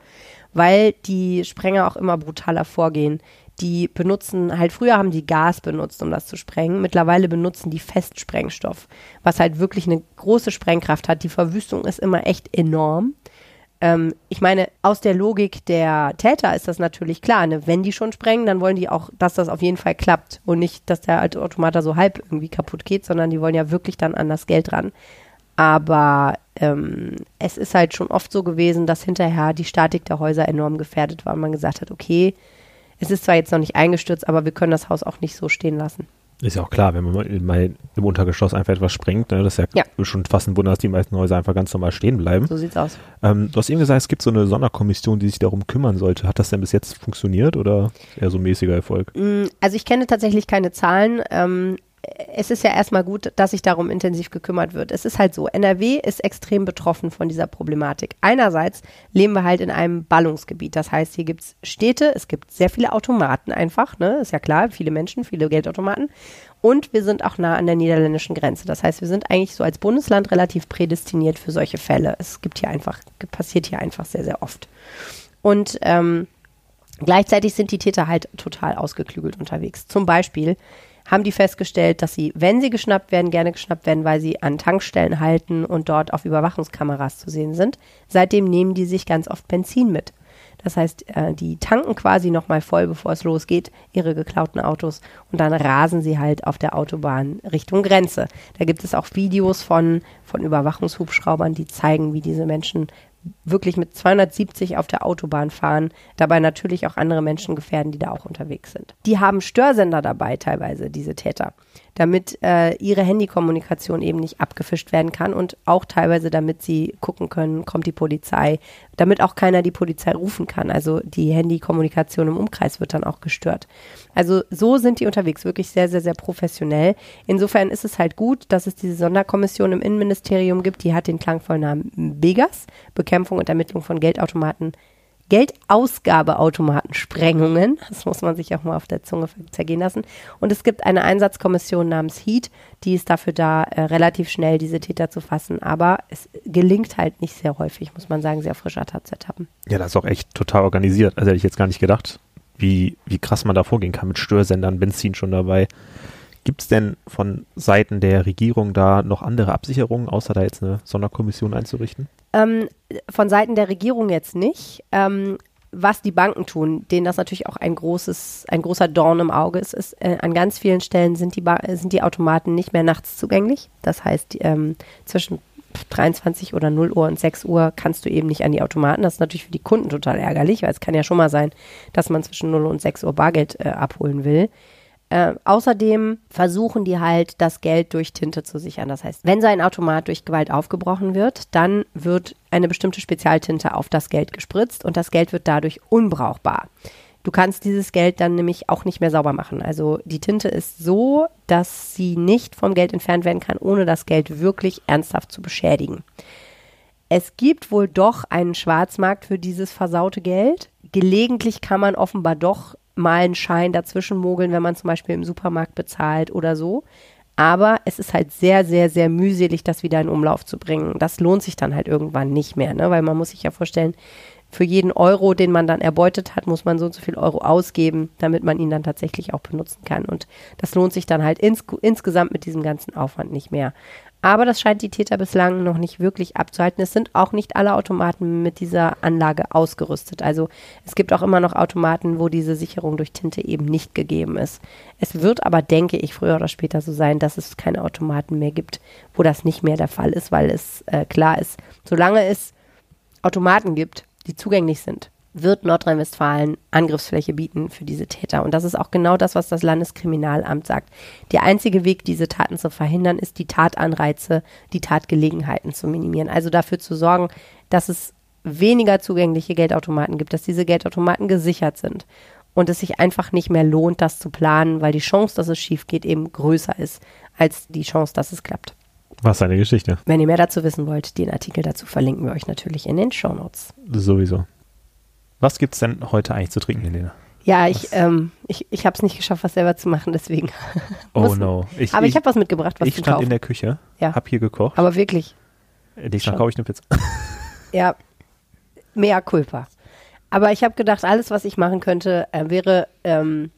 weil die Sprenger auch immer brutaler vorgehen. Die benutzen halt, früher haben die Gas benutzt, um das zu sprengen. Mittlerweile benutzen die Festsprengstoff, was halt wirklich eine große Sprengkraft hat. Die Verwüstung ist immer echt enorm. Ähm, ich meine, aus der Logik der Täter ist das natürlich klar. Ne? Wenn die schon sprengen, dann wollen die auch, dass das auf jeden Fall klappt und nicht, dass der alte Automat da so halb irgendwie kaputt geht, sondern die wollen ja wirklich dann an das Geld ran. Aber ähm, es ist halt schon oft so gewesen, dass hinterher die Statik der Häuser enorm gefährdet war und man gesagt hat, okay, es ist zwar jetzt noch nicht eingestürzt, aber wir können das Haus auch nicht so stehen lassen. Ist ja auch klar, wenn man mal- im Untergeschoss einfach etwas sprengt, ne, das ist ja, Ja. schon fast ein Wunder, dass die meisten Häuser einfach ganz normal stehen bleiben. So sieht's aus. Ähm, du hast eben gesagt, es gibt so eine Sonderkommission, die sich darum kümmern sollte. Hat das denn bis jetzt funktioniert oder eher so mäßiger Erfolg? Mm, Also ich kenne tatsächlich keine Zahlen. Ähm, es ist ja erstmal gut, dass sich darum intensiv gekümmert wird. Es ist halt so, NRW ist extrem betroffen von dieser Problematik. Einerseits leben wir halt in einem Ballungsgebiet. Das heißt, hier gibt es Städte, es gibt sehr viele Automaten einfach, ne? Ist ja klar, viele Menschen, viele Geldautomaten. Und wir sind auch nah an der niederländischen Grenze. Das heißt, wir sind eigentlich so als Bundesland relativ prädestiniert für solche Fälle. Es gibt hier einfach, passiert hier einfach sehr, sehr oft. Und ähm, Gleichzeitig sind die Täter halt total ausgeklügelt unterwegs. Zum Beispiel haben die festgestellt, dass sie, wenn sie geschnappt werden, gerne geschnappt werden, weil sie an Tankstellen halten und dort auf Überwachungskameras zu sehen sind. Seitdem nehmen die sich ganz oft Benzin mit. Das heißt, äh, die tanken quasi nochmal voll, bevor es losgeht, ihre geklauten Autos und dann rasen sie halt auf der Autobahn Richtung Grenze. Da gibt es auch Videos von, von Überwachungshubschraubern, die zeigen, wie diese Menschen wirklich mit 270 auf der Autobahn fahren, dabei natürlich auch andere Menschen gefährden, die da auch unterwegs sind. Die haben Störsender dabei teilweise, diese Täter, damit äh, ihre Handykommunikation eben nicht abgefischt werden kann und auch teilweise, damit sie gucken können, kommt die Polizei, damit auch keiner die Polizei rufen kann. Also die Handykommunikation im Umkreis wird dann auch gestört. Also so sind die unterwegs, wirklich sehr, sehr, sehr professionell. Insofern ist es halt gut, dass es diese Sonderkommission im Innenministerium gibt, die hat den klangvollen Namen BEGAS, Bekämpfung und Ermittlung von Geldautomaten, Geldausgabeautomatensprengungen. Das muss man sich auch mal auf der Zunge zergehen lassen. Und es gibt eine Einsatzkommission namens HEAT, die ist dafür da, äh, relativ schnell diese Täter zu fassen. Aber es gelingt halt nicht sehr häufig, muss man sagen, sehr frischer Tatsätlich haben. Ja, das ist auch echt total organisiert. Also hätte ich jetzt gar nicht gedacht, wie, wie krass man da vorgehen kann mit Störsendern, Benzin schon dabei. Gibt es denn von Seiten der Regierung da noch andere Absicherungen, außer da jetzt eine Sonderkommission einzurichten? Ähm, von Seiten der Regierung jetzt nicht. Ähm, was die Banken tun, denen das natürlich auch ein großes, ein großer Dorn im Auge ist, ist, äh, an ganz vielen Stellen sind die, ba sind die Automaten nicht mehr nachts zugänglich. Das heißt, ähm, zwischen 23 oder 0 Uhr und 6 Uhr kannst du eben nicht an die Automaten. Das ist natürlich für die Kunden total ärgerlich, weil es kann ja schon mal sein, dass man zwischen 0 und 6 Uhr Bargeld äh, abholen will. Äh, außerdem versuchen die halt, das Geld durch Tinte zu sichern. Das heißt, wenn so ein Automat durch Gewalt aufgebrochen wird, dann wird eine bestimmte Spezialtinte auf das Geld gespritzt und das Geld wird dadurch unbrauchbar. Du kannst dieses Geld dann nämlich auch nicht mehr sauber machen. Also die Tinte ist so, dass sie nicht vom Geld entfernt werden kann, ohne das Geld wirklich ernsthaft zu beschädigen. Es gibt wohl doch einen Schwarzmarkt für dieses versaute Geld. Gelegentlich kann man offenbar doch mal einen Schein dazwischen mogeln, wenn man zum Beispiel im Supermarkt bezahlt oder so. Aber es ist halt sehr, sehr, sehr mühselig, das wieder in Umlauf zu bringen. Das lohnt sich dann halt irgendwann nicht mehr, ne? weil man muss sich ja vorstellen, für jeden Euro, den man dann erbeutet hat, muss man so und so viel Euro ausgeben, damit man ihn dann tatsächlich auch benutzen kann. Und das lohnt sich dann halt ins, insgesamt mit diesem ganzen Aufwand nicht mehr. Aber das scheint die Täter bislang noch nicht wirklich abzuhalten. Es sind auch nicht alle Automaten mit dieser Anlage ausgerüstet. Also es gibt auch immer noch Automaten, wo diese Sicherung durch Tinte eben nicht gegeben ist. Es wird aber, denke ich, früher oder später so sein, dass es keine Automaten mehr gibt, wo das nicht mehr der Fall ist, weil es äh, klar ist, solange es Automaten gibt, die zugänglich sind, wird Nordrhein-Westfalen Angriffsfläche bieten für diese Täter. Und das ist auch genau das, was das Landeskriminalamt sagt. Der einzige Weg, diese Taten zu verhindern, ist die Tatanreize, die Tatgelegenheiten zu minimieren. Also dafür zu sorgen, dass es weniger zugängliche Geldautomaten gibt, dass diese Geldautomaten gesichert sind und es sich einfach nicht mehr lohnt, das zu planen, weil die Chance, dass es schief geht, eben größer ist als die Chance, dass es klappt. Was eine Geschichte. Wenn ihr mehr dazu wissen wollt, den Artikel dazu verlinken wir euch natürlich in den Show Notes. Sowieso. Was gibt es denn heute eigentlich zu trinken, Helene? Ja, ich, ähm, ich, ich habe es nicht geschafft, was selber zu machen, deswegen. (laughs) Oh no. Ich, aber ich, ich habe was mitgebracht, was Ich stand kaufen. in der Küche, ja. habe hier gekocht. Aber wirklich. Nächstes Mal kaufe ich eine Pizza. (laughs) Ja, mehr Culpa. Aber ich habe gedacht, alles, was ich machen könnte, äh, wäre ähm,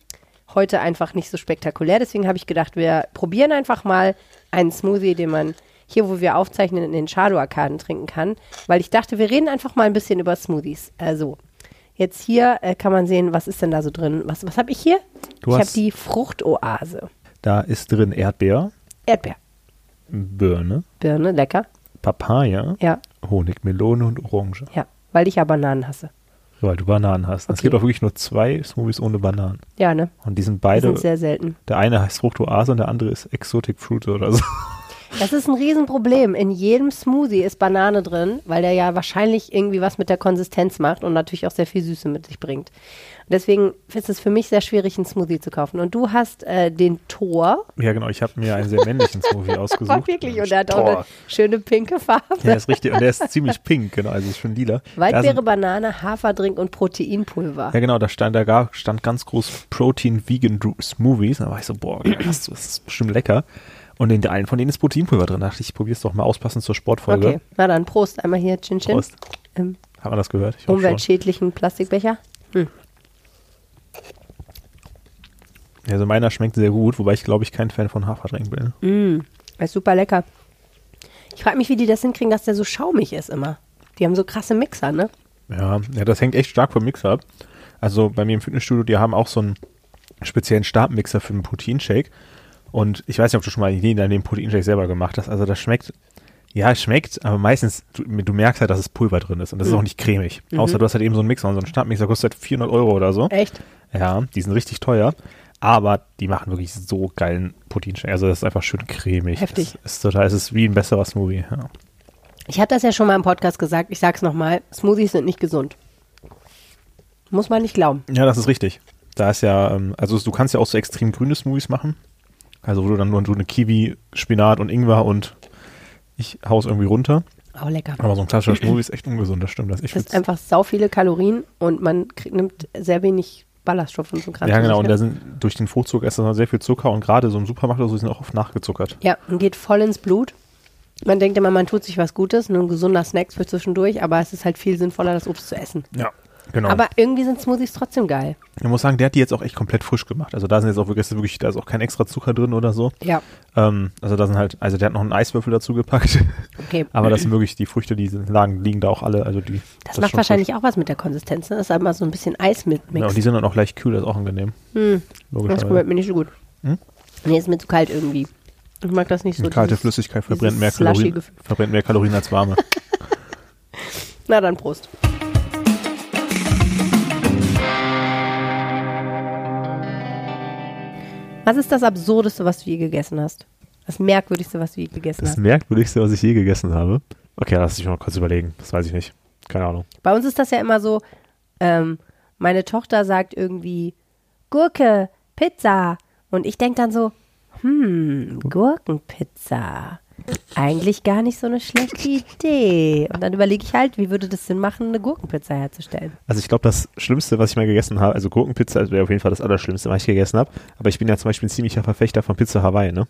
heute einfach nicht so spektakulär. Deswegen habe ich gedacht, wir probieren einfach mal einen Smoothie, den man hier, wo wir aufzeichnen, in den Shadow-Arkaden trinken kann. Weil ich dachte, wir reden einfach mal ein bisschen über Smoothies. Also, Jetzt hier äh, kann man sehen, was ist denn da so drin. Was, was habe ich hier? Du ich habe die Fruchtoase. Da ist drin Erdbeer. Erdbeer. Birne. Birne, lecker. Papaya. Ja. Honig, Melone und Orange. Ja, weil ich ja Bananen hasse. Weil du Bananen hast. Okay. Es gibt auch wirklich nur zwei Smoothies ohne Bananen. Ja, ne? Und die sind beide. Die sind sehr selten. Der eine heißt Fruchtoase und der andere ist Exotic Fruit oder so. Das ist ein Riesenproblem. In jedem Smoothie ist Banane drin, weil der ja wahrscheinlich irgendwie was mit der Konsistenz macht und natürlich auch sehr viel Süße mit sich bringt. Und deswegen ist es für mich sehr schwierig, einen Smoothie zu kaufen. Und du hast äh, den Tor. Ja, genau. Ich habe mir einen sehr männlichen Smoothie (laughs) ausgesucht. War wirklich. Und der hat auch eine schöne pinke Farbe. Ja, ist richtig. Und der ist ziemlich pink, genau. Also ist schon lila. Waldbeere, Banane, Haferdrink und Proteinpulver. Ja, genau. Da stand, da stand ganz groß Protein Vegan Smoothies. Da war ich so, boah, das ist bestimmt lecker. Und in allen von denen ist Proteinpulver drin. Da dachte ich, ich probiere es doch mal auspassend zur Sportfolge. Okay, na dann Prost. Einmal hier, Chin Chin. Prost. Ähm, Hat man das gehört? Ich umweltschädlichen Plastikbecher. Hm. Also meiner schmeckt sehr gut, wobei ich glaube ich kein Fan von Haferdrink bin. Mm, ist super lecker. Ich frage mich, wie die das hinkriegen, dass der so schaumig ist immer. Die haben so krasse Mixer, ne? Ja, ja das hängt echt stark vom Mixer ab. Also bei mir im Fitnessstudio, die haben auch so einen speziellen Stabmixer für den Proteinshake. Und ich weiß nicht, ob du schon mal in deinem Proteinshake selber gemacht hast. Also das schmeckt, ja, es schmeckt, aber meistens, du, du, merkst halt, dass es Pulver drin ist und das mhm. ist auch nicht cremig. Mhm. Außer du hast halt eben so einen Mixer und so einen Stabmixer kostet halt 400 Euro oder so. Echt? Ja, die sind richtig teuer. Aber die machen wirklich so geilen Proteinshake. Also das ist einfach schön cremig. Heftig. Es ist total, es ist wie ein besserer Smoothie. Ja. Ich hatte das ja schon mal im Podcast gesagt. Ich sag's nochmal. Smoothies sind nicht gesund. Muss man nicht glauben. Ja, das ist richtig. Da ist ja, ähm, also du kannst ja auch so extrem grüne Smoothies machen. Also wo du dann nur so eine Kiwi, Spinat und Ingwer und ich hau's irgendwie runter. Oh, lecker. Aber so ein klassischer Smoothie ist echt ungesund, das stimmt. Das, ich ist einfach sau viele Kalorien und man kriegt, nimmt sehr wenig Ballaststoffe und so gerade. Ja, genau. Und da sind durch den Fruchtzucker ist da sehr viel Zucker und gerade so im Supermarkt oder so sind auch oft nachgezuckert. Ja, und geht voll ins Blut. Man denkt immer, man tut sich was Gutes, nur ein gesunder Snack für zwischendurch, aber es ist halt viel sinnvoller, das Obst zu essen. Ja, Genau. Aber irgendwie sind Smoothies trotzdem geil. Ich muss sagen, der hat die jetzt auch echt komplett frisch gemacht. Also da sind jetzt auch wirklich, wirklich da ist auch kein extra Zucker drin oder so. Ja. Ähm, also da sind halt, also der hat noch einen Eiswürfel dazu gepackt. Okay. Aber das sind wirklich die Früchte, die lagen, liegen da auch alle. Also die. Das, das macht wahrscheinlich frisch. auch was mit der Konsistenz. Ne? Das ist einmal so ein bisschen Eis mit Ja, und die sind dann auch leicht kühl, das ist auch angenehm. Hm. Das schmeckt mir nicht so gut. Hm? Nee, ist mir zu kalt irgendwie. Ich mag das nicht so. Die kalte dieses, Flüssigkeit verbrennt mehr, Kalorien, verbrennt mehr Kalorien als warme. (laughs) Na dann Prost. Was ist das Absurdeste, was du je gegessen hast? Das Merkwürdigste, was du je gegessen Das hast? merkwürdigste, was ich je gegessen habe. Okay, lass ich mal kurz überlegen. Das weiß ich nicht. Keine Ahnung. Bei uns ist das ja immer so, ähm, meine Tochter sagt irgendwie Gurke, Pizza. Und ich denke dann so, hm, Gurkenpizza. Eigentlich gar nicht so eine schlechte Idee. Und dann überlege ich halt, wie würde das Sinn machen, eine Gurkenpizza herzustellen? Also ich glaube, das Schlimmste, was ich mal gegessen habe, also Gurkenpizza wäre auf jeden Fall das Allerschlimmste, was ich gegessen habe. Aber ich bin ja zum Beispiel ein ziemlicher Verfechter von Pizza Hawaii, ne?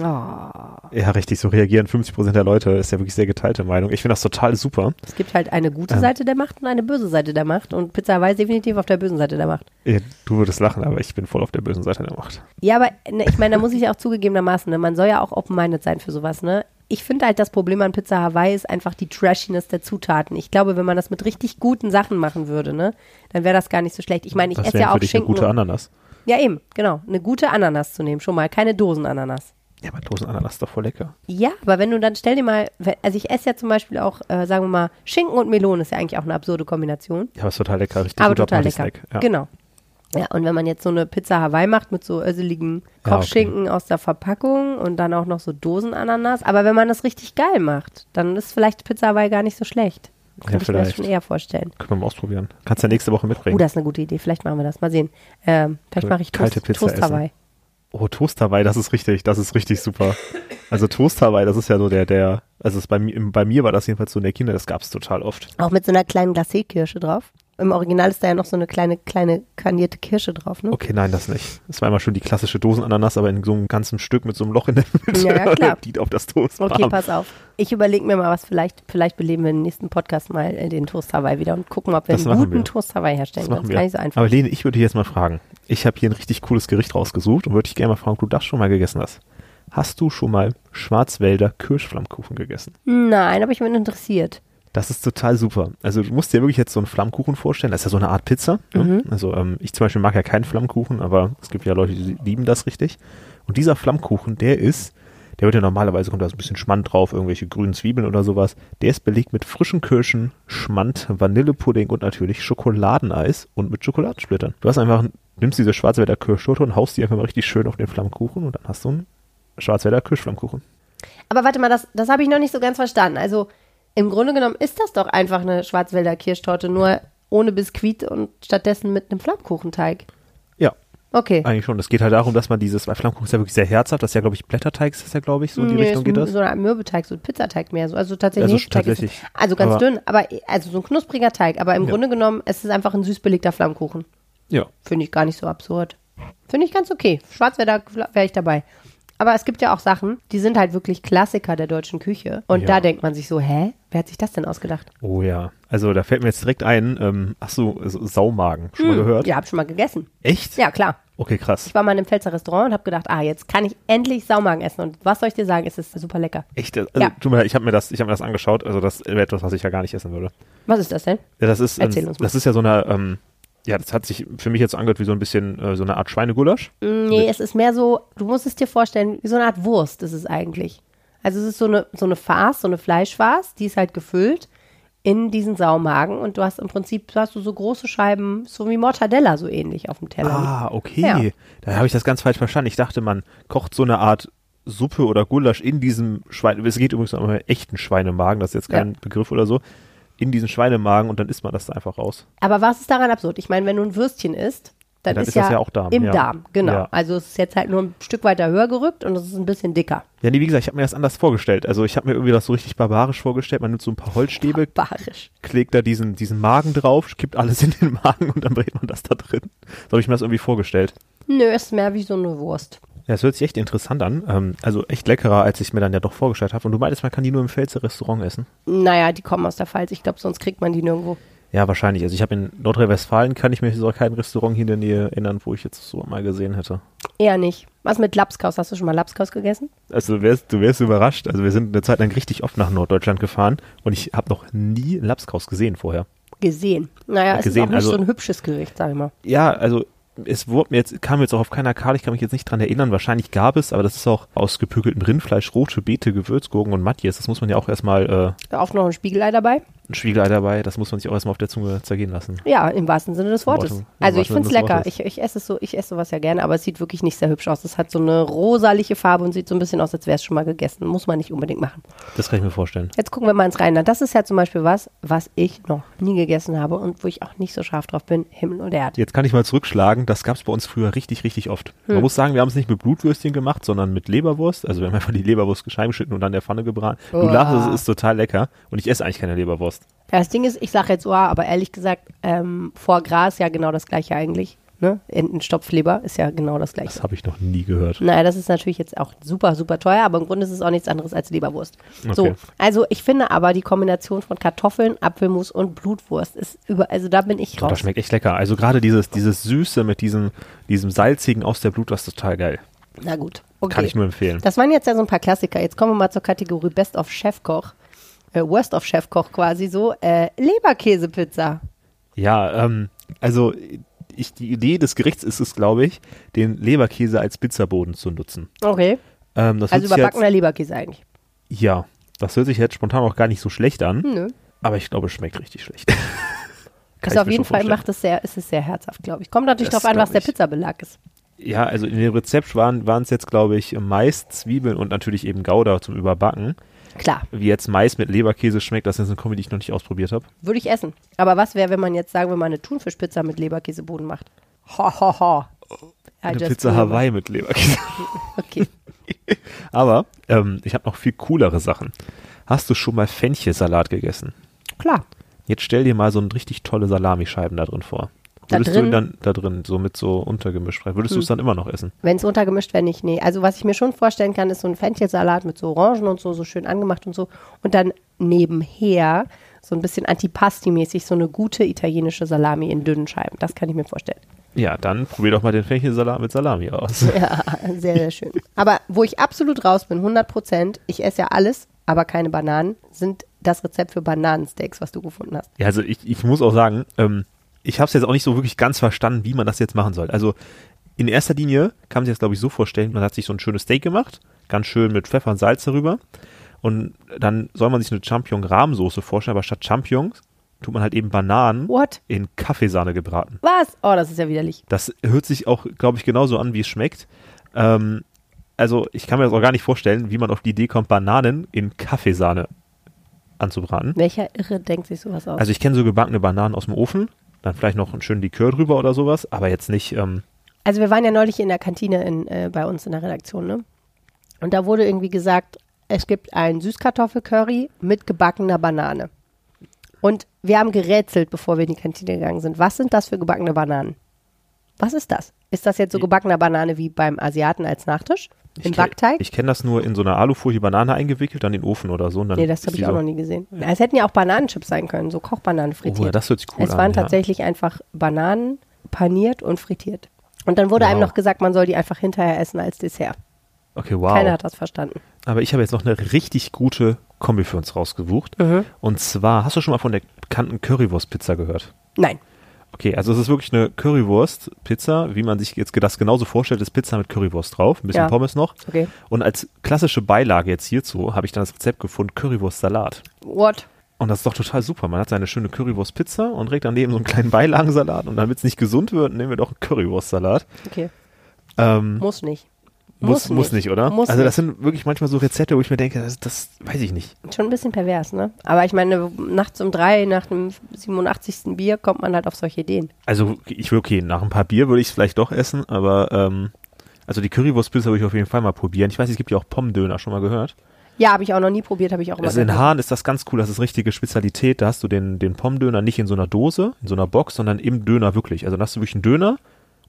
Oh. Ja, richtig, so reagieren 50% der Leute, ist ja wirklich sehr geteilte Meinung. Ich finde das total super. Es gibt halt eine gute Ja. Seite der Macht und eine böse Seite der Macht. Und Pizza Hawaii ist definitiv auf der bösen Seite der Macht. Ja, Du würdest lachen, aber ich bin voll auf der bösen Seite der Macht. Ja, aber ne, ich meine, da muss ich ja auch zugegebenermaßen, ne, man soll ja auch open-minded sein für sowas, ne? Ich finde halt, das Problem an Pizza Hawaii ist einfach die Trashiness der Zutaten. Ich glaube, wenn man das mit richtig guten Sachen machen würde, ne, dann wäre das gar nicht so schlecht. Ich meine, ich esse ja für auch dich eine Schinken. gute und- Ananas. ja, eben, genau. Eine gute Ananas zu nehmen, schon mal. Keine Dosenananas. Ja, aber Dosenananas ist doch voll lecker. Ja, aber wenn du dann, stell dir mal, also ich esse ja zum Beispiel auch, äh, sagen wir mal, Schinken und Melone ist ja eigentlich auch eine absurde Kombination. Ja, aber ist total lecker. Richtig aber total lecker. Ja. Genau. Ja, und wenn man jetzt so eine Pizza Hawaii macht mit so öseligen Ja, Kochschinken aus der Verpackung und dann auch noch so Dosenananas, aber wenn man das richtig geil macht, dann ist vielleicht Pizza Hawaii gar nicht so schlecht. Könnte ich mir das vielleicht. schon eher vorstellen. Können wir mal ausprobieren. Kannst du ja nächste Woche mitbringen. Oh, das ist eine gute Idee. Vielleicht machen wir das. Mal sehen. Ähm, vielleicht mache ich kalte Toast, Pizza Toast. Hawaii. Oh, Toast Hawaii, das ist richtig, das ist richtig super. Also Toast Hawaii, das ist ja so der, der, also bei, bei mir war das jedenfalls so in der Kinder, das gab es total oft. Auch mit so einer kleinen Glacé-Kirsche drauf. Im Original ist da ja noch so eine kleine, kleine karnierte Kirsche drauf, ne? Okay, nein, das nicht. Das war immer schon die klassische Dosenananas, aber in so einem ganzen Stück mit so einem Loch in der Mitte. Ja, ja, (laughs) klar. Die auf das Toast. Okay, pass auf. Ich überlege mir mal was, vielleicht, vielleicht beleben wir im nächsten Podcast mal äh, den Toast Hawaii wieder und gucken, ob wir Das einen guten wir. Toast Hawaii herstellen können. Das ist gar nicht so einfach. Aber Lene, ich würde dich jetzt mal fragen. Ich habe hier ein richtig cooles Gericht rausgesucht und würde dich gerne mal fragen, ob du das schon mal gegessen hast. Hast du schon mal Schwarzwälder Kirschflammkuchen gegessen? Nein, aber ich bin interessiert. Das ist total super. Also du musst dir wirklich jetzt so einen Flammkuchen vorstellen. Das ist ja so eine Art Pizza. Mhm. Ne? Also ähm, ich zum Beispiel mag ja keinen Flammkuchen, aber es gibt ja Leute, die lieben das richtig. Und dieser Flammkuchen, der ist, der wird ja normalerweise, kommt da so ein bisschen Schmand drauf, irgendwelche grünen Zwiebeln oder sowas. Der ist belegt mit frischen Kirschen, Schmand, Vanillepudding und natürlich Schokoladeneis und mit Schokoladensplittern. Du hast einfach, nimmst diese Schwarzwälder Kirschtorte und haust die einfach mal richtig schön auf den Flammkuchen und dann hast du einen Schwarzwälder Kirschflammkuchen. Aber warte mal, das, das habe ich noch nicht so ganz verstanden. Also im Grunde genommen ist das doch einfach eine Schwarzwälder Kirschtorte, nur ohne Biskuit und stattdessen mit einem Flammkuchenteig. Ja, Okay. Eigentlich schon. Es geht halt darum, dass man dieses, weil Flammkuchen ist ja wirklich sehr herzhaft, das ist ja, glaube ich, Blätterteig ist das ja, glaube ich, so in die Nee, Richtung geht das. So Art Mürbeteig, so ein Pizzateig mehr. So. Also tatsächlich, Also tatsächlich. Ist, also ganz Aber- dünn, aber also so ein knuspriger Teig. Aber im Ja. Grunde genommen, es ist einfach ein süß belegter Flammkuchen. Ja. Finde ich gar nicht so absurd. Finde ich ganz okay. Schwarzwälder wäre ich dabei. Aber es gibt ja auch Sachen, die sind halt wirklich Klassiker der deutschen Küche. Und Ja. da denkt man sich so, hä? Wer hat sich das denn ausgedacht? Oh ja. Also da fällt mir jetzt direkt ein, ähm, ach so, Saumagen. Schon mal gehört? Ja, hab schon mal gegessen. Echt? Ja, klar. Okay, krass. Ich war mal in einem Pfälzer Restaurant und habe gedacht, ah, jetzt kann ich endlich Saumagen essen. Und was soll ich dir sagen, es ist super lecker. Echt? Also, Ja. tut mir leid, ich habe mir das, ich habe mir das angeschaut. Also das wäre etwas, was ich ja gar nicht essen würde. Was ist das denn? Ja, das ist, Erzähl ähm, uns mal. das ist ja so eine, ähm, ja, das hat sich für mich jetzt angehört wie so ein bisschen äh, so eine Art Schweinegulasch. Nee, es ist mehr so, du musst es dir vorstellen, wie so eine Art Wurst ist es eigentlich. Also es ist so eine, so eine Farce, so eine Fleischfarce, die ist halt gefüllt in diesen Saumagen und du hast im Prinzip, hast du so große Scheiben, so wie Mortadella so ähnlich auf dem Teller. Ah, okay. Ja. Da habe ich das ganz falsch verstanden. Ich dachte, man kocht so eine Art Suppe oder Gulasch in diesem Schwein. Es geht übrigens um einen echten Schweinemagen, das ist jetzt kein Ja. Begriff oder so. In diesen Schweinemagen und dann isst man das da einfach raus. Aber was ist daran absurd? Ich meine, wenn du ein Würstchen isst, dann, Ja, dann ist, ist das ja, ja auch Darm, im ja. Darm, genau. Ja. Also es ist jetzt halt nur ein Stück weiter höher gerückt und es ist ein bisschen dicker. Ja, nee, wie gesagt, ich habe mir das anders vorgestellt. Also ich habe mir irgendwie das so richtig barbarisch vorgestellt. Man nimmt so ein paar Holzstäbe, Barisch. klickt da diesen, diesen Magen drauf, kippt alles in den Magen und dann brät man das da drin. So habe ich mir das irgendwie vorgestellt. Nö, ist mehr wie so eine Wurst. Ja, es hört sich echt interessant an. Ähm, also echt leckerer, als ich mir dann ja doch vorgestellt habe. Und du meintest, man kann die nur im Pfälzer Restaurant essen? Naja, die kommen aus der Pfalz. Ich glaube, sonst kriegt man die nirgendwo. Ja, wahrscheinlich. Also ich habe in Nordrhein-Westfalen, kann ich mir so kein Restaurant hier in der Nähe erinnern, wo ich jetzt so mal gesehen hätte. Eher nicht. Was mit Lapskaus? Hast du schon mal Lapskaus gegessen? Also du wärst, du wärst überrascht. Also wir sind eine Zeit lang richtig oft nach Norddeutschland gefahren und ich habe noch nie Lapskaus gesehen vorher. Gesehen. Naja, es Gesehen, ist auch nicht also- so ein hübsches Gericht, sag ich mal. Ja, also es wurde mir jetzt, kam jetzt auch auf keiner Karte, ich kann mich jetzt nicht dran erinnern, wahrscheinlich gab es, aber das ist auch aus gepökeltem Rindfleisch, rote Beete, Gewürzgurken und Matjes. Das muss man ja auch erstmal, Auch noch ein Spiegelei dabei. Ein Spiegelei dabei, das muss man sich auch erstmal auf der Zunge zergehen lassen. Ja, im wahrsten Sinne des Wortes. Im Also ich finde es lecker. Ich, ich esse es so, ich esse sowas ja gerne, aber es sieht wirklich nicht sehr hübsch aus. Es hat so eine rosaliche Farbe und sieht so ein bisschen aus, als wäre es schon mal gegessen. Muss man nicht unbedingt machen. Das kann ich mir vorstellen. Jetzt gucken wir mal ins Rheinland. Das ist ja zum Beispiel was, was ich noch nie gegessen habe und wo ich auch nicht so scharf drauf bin. Himmel und Erde. Jetzt kann ich mal zurückschlagen, das gab es bei uns früher richtig, richtig oft. Hm. Man muss sagen, wir haben es nicht mit Blutwürstchen gemacht, sondern mit Leberwurst. Also wir haben einfach die Leberwurst geschnitten und dann in der Pfanne gebraten. Du lachst, es ist total lecker und ich esse eigentlich keine Leberwurst. Ja, das Ding ist, ich sage jetzt, oh, aber ehrlich gesagt, ähm, vor Gras ja genau das gleiche eigentlich. Ne? Entenstopfleber ist ja genau das gleiche. Das habe ich noch nie gehört. Naja, das ist natürlich jetzt auch super, super teuer, aber im Grunde ist es auch nichts anderes als Leberwurst. So, Okay. also ich finde aber die Kombination von Kartoffeln, Apfelmus und Blutwurst ist über, also da bin ich Oh, raus. das schmeckt echt lecker. Also gerade dieses, dieses Süße mit diesem, diesem Salzigen aus der Blutwurst ist total geil. Na gut, okay. Kann ich nur empfehlen. Das waren jetzt ja so ein paar Klassiker. Jetzt kommen wir mal zur Kategorie Best of Chefkoch. Äh, Worst of Chefkoch quasi so. Äh, Leberkäsepizza. Ja, ähm, also ich, die Idee des Gerichts ist es, glaube ich, den Leberkäse als Pizzaboden zu nutzen. Okay. Ähm, das Also überbackener Leberkäse eigentlich. Ja, das hört sich jetzt spontan auch gar nicht so schlecht an, Nö. aber ich glaube, es schmeckt richtig schlecht. (laughs) Ich auf jeden Fall macht es sehr, ist es sehr herzhaft, glaube ich. Kommt natürlich darauf an, was der. Pizzabelag ist. Ja, also in dem Rezept waren waren es jetzt, glaube ich, Mais, Zwiebeln und natürlich eben Gouda zum Überbacken. Klar, Wie jetzt Mais mit Leberkäse schmeckt, das ist eine Kombi, die ich noch nicht ausprobiert habe. würde ich essen. Aber was wäre, wenn man jetzt, sagen wir mal, eine Thunfischpizza mit Leberkäseboden macht? Ho, ho, ho. I Eine Pizza Hawaii mit Leberkäse. (laughs) Okay. (laughs) Aber ähm, ich habe noch viel coolere Sachen. Hast du schon mal Fenchelsalat gegessen? Klar. Jetzt stell dir mal so ein richtig tolle Salamischeiben da drin vor. Würdest du drin? ihn dann da drin, so mit so untergemischt, würdest du es dann immer noch essen? Wenn es untergemischt wäre, nicht. Nee. Also was ich mir schon vorstellen kann, ist so ein Fenchelsalat mit so Orangen und so, so schön angemacht und so. Und dann nebenher so ein bisschen Antipasti-mäßig so eine gute italienische Salami in dünnen Scheiben. Das kann ich mir vorstellen. Ja, dann probier doch mal den Fenchelsalat mit Salami aus. (laughs) Ja, sehr, sehr schön. Aber wo ich absolut raus bin, 100 Prozent, ich esse ja alles, aber keine Bananen, sind das Rezept für Bananensteaks, was du gefunden hast. Ja, also ich, ich muss auch sagen, ähm, ich habe es jetzt auch nicht so wirklich ganz verstanden, wie man das jetzt machen soll. Also in erster Linie kann man sich das, glaube ich, so vorstellen, man hat sich so ein schönes Steak gemacht, ganz schön mit Pfeffer und Salz darüber. Und dann soll man sich eine Champignon-Rahmsoße vorstellen, aber statt Champignons tut man halt eben Bananen What? in Kaffeesahne gebraten. Was? Oh, das ist ja widerlich. Das hört sich auch, glaube ich, genauso an, wie es schmeckt. Ähm, also ich kann mir das auch gar nicht vorstellen, wie man auf die Idee kommt, Bananen in Kaffeesahne anzubraten. Welcher Irre denkt sich sowas aus? Also ich kenne so gebackene Bananen aus dem Ofen, dann vielleicht noch einen schönen Likör drüber oder sowas, aber jetzt nicht, ähm, Also wir waren ja neulich in der Kantine in, äh, bei uns in der Redaktion, ne? Und da wurde irgendwie gesagt, es gibt ein Süßkartoffelcurry mit gebackener Banane. Und wir haben gerätselt, bevor wir in die Kantine gegangen sind. Was sind das für gebackene Bananen? Was ist das? Ist das jetzt so gebackener Banane wie beim Asiaten als Nachtisch? Im Backteig? Ich kenne das nur in so einer Alufolie Banane eingewickelt, dann in den Ofen oder so. Und dann Nee, das habe ich auch so, noch nie gesehen. Es hätten ja auch Bananenchips sein können, so Kochbananen frittiert. Oh, das hört sich cool es an. waren ja. tatsächlich einfach Bananen paniert und frittiert. Und dann wurde einem Wow. noch gesagt, man soll die einfach hinterher essen als Dessert. Okay, wow. Keiner hat das verstanden. Aber ich habe jetzt noch eine richtig gute Kombi für uns rausgesucht. Mhm. Und zwar, hast du schon mal von der bekannten Currywurst-Pizza gehört? Nein. Okay, also es ist wirklich eine Currywurst-Pizza, wie man sich jetzt das genauso vorstellt, ist Pizza mit Currywurst drauf, ein bisschen Ja. Pommes noch. Okay. Und als klassische Beilage jetzt hierzu habe ich dann das Rezept gefunden, Currywurst-Salat. What? Und das ist doch total super. Man hat seine schöne Currywurst-Pizza und regt daneben so einen kleinen Beilagensalat und damit es nicht gesund wird, nehmen wir doch einen Currywurst-Salat. Okay. Ähm, Muss nicht. Muss, muss nicht, oder? Muss also das nicht. sind wirklich manchmal so Rezepte, wo ich mir denke, das, das weiß ich nicht. Schon ein bisschen pervers, ne? Aber ich meine, nachts um drei, nach dem 87. Bier, kommt man halt auf solche Ideen. Also ich will okay, nach ein paar Bier würde ich es vielleicht doch essen, aber ähm, also die Currywurst-Pizza würde ich auf jeden Fall mal probieren. Ich weiß, es gibt ja auch Pommdöner, schon mal gehört. Ja, habe ich auch noch nie probiert, habe ich auch immer Also in. Hahn ist das ganz cool, das ist richtige Spezialität. Da hast du den, den Pommdöner nicht in so einer Dose, in so einer Box, sondern im Döner wirklich. Also da hast du wirklich einen Döner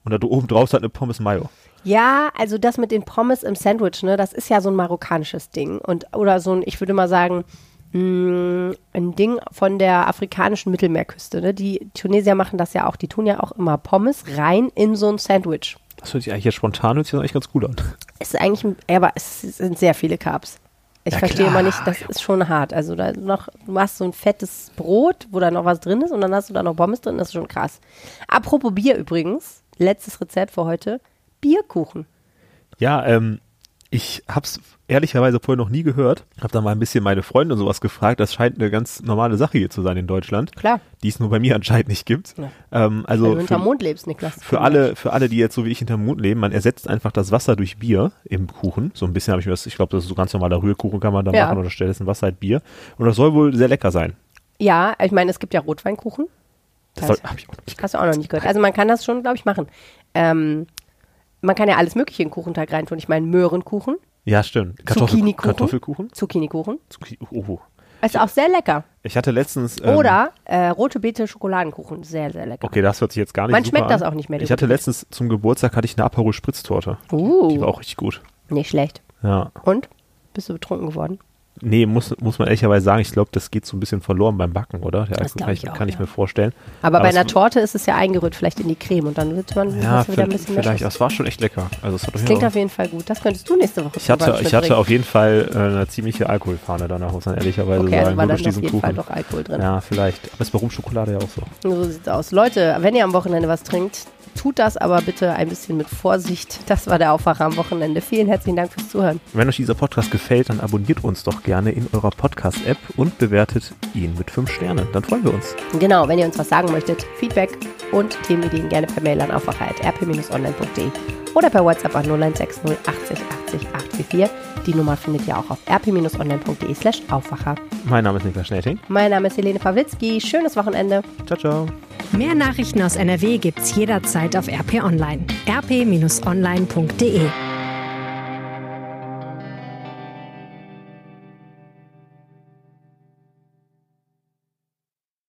und da oben drauf ist halt eine Pommes Mayo. Ja, also das mit den Pommes im Sandwich, ne, das ist ja so ein marokkanisches Ding. Und, oder so ein, ich würde mal sagen, mh, ein Ding von der afrikanischen Mittelmeerküste. Ne? Die Tunesier machen das ja auch. Die tun ja auch immer Pommes rein in so ein Sandwich. Das hört sich eigentlich jetzt spontan hört sich eigentlich ganz gut an. Es ist eigentlich, ein- ja, aber es sind sehr viele Carbs. Ich Ja, verstehe klar, immer nicht, das ist schon hart. Also da noch, du hast so ein fettes Brot, wo da noch was drin ist und dann hast du da noch Pommes drin, das ist schon krass. Apropos Bier übrigens, letztes Rezept für heute, Bierkuchen. Ja, ähm, Ich hab's ehrlicherweise vorher noch nie gehört. Hab da mal ein bisschen meine Freunde und sowas gefragt. Das scheint eine ganz normale Sache hier zu sein in Deutschland. Klar. Die es nur bei mir anscheinend nicht gibt. Ja. Ähm, also Wenn du für, hinterm Mond lebst, Niklas. für alle, für alle, die jetzt so wie ich hinterm Mond leben, man ersetzt einfach das Wasser durch Bier im Kuchen. So ein bisschen habe ich mir das, ich glaube, das ist so ganz normaler Rührkuchen kann man da Ja. machen oder stattdessen Wasser halt Bier. Und das soll wohl sehr lecker sein. Ja, ich meine, es gibt ja Rotweinkuchen. Das Das- soll, hab ich auch noch nicht Hast du auch noch nicht gehört. Also man kann das schon, glaube ich, machen. Ähm, man kann ja alles Mögliche in den Kuchenteig reintun. Ich meine, Möhrenkuchen, Ja, stimmt. Kartoffelkuchen? Zucchini-Kuchen. Zucchini, oh. Ist auch sehr lecker. Ich hatte letztens. ähm, Oder äh, rote Beete Schokoladenkuchen. Sehr, sehr lecker. Okay, das hört sich jetzt gar nicht Man schmeckt an. das auch nicht mehr, Ich hatte letztens zum Geburtstag hatte ich eine Aperol Spritztorte. Die war Uh, auch richtig gut. nicht schlecht. Ja. Und? Bist du betrunken geworden? Nee, muss, muss man ehrlicherweise sagen, ich glaube, das geht so ein bisschen verloren beim Backen, oder? Der glaub kann ich ich, auch, kann ich ja. mir vorstellen. Aber, bei es- einer Torte ist es ja eingerührt, vielleicht in die Creme und dann wird man Ja, wieder ein bisschen mehr vielleicht. Das war schon echt lecker. Also es hat auf Das jeden klingt Fall- auf jeden Fall gut. Das könntest du nächste Woche ich hatte, ich hatte auf jeden Fall äh, eine ziemliche Alkoholfahne danach, muss man ehrlicherweise Okay, also sagen. war nur dann auf jeden Fall Kuchen. doch Alkohol drin. Ja, vielleicht. Aber ist bei Rumschokolade ja auch so. So sieht's aus. Leute, wenn ihr am Wochenende was trinkt, tut das aber bitte ein bisschen mit Vorsicht. Das war der Aufwacher am Wochenende. Vielen herzlichen Dank fürs Zuhören. Wenn euch dieser Podcast gefällt, dann abonniert uns doch gerne in eurer Podcast-App und bewertet ihn mit 5 Sternen. Dann freuen wir uns. Genau, wenn ihr uns was sagen möchtet, Feedback und Themenideen gerne per Mail an aufwacher.rp-online.de oder per WhatsApp an 0160 80 80 844. Die Nummer findet ihr auch auf rp-online.de slash Aufwacher. Mein Name ist Niklas Schnelting. Mein Name ist Helene Pawlitzki. Schönes Wochenende. Ciao, ciao. Mehr Nachrichten aus NRW gibt's jederzeit auf RP Online. rp-online.de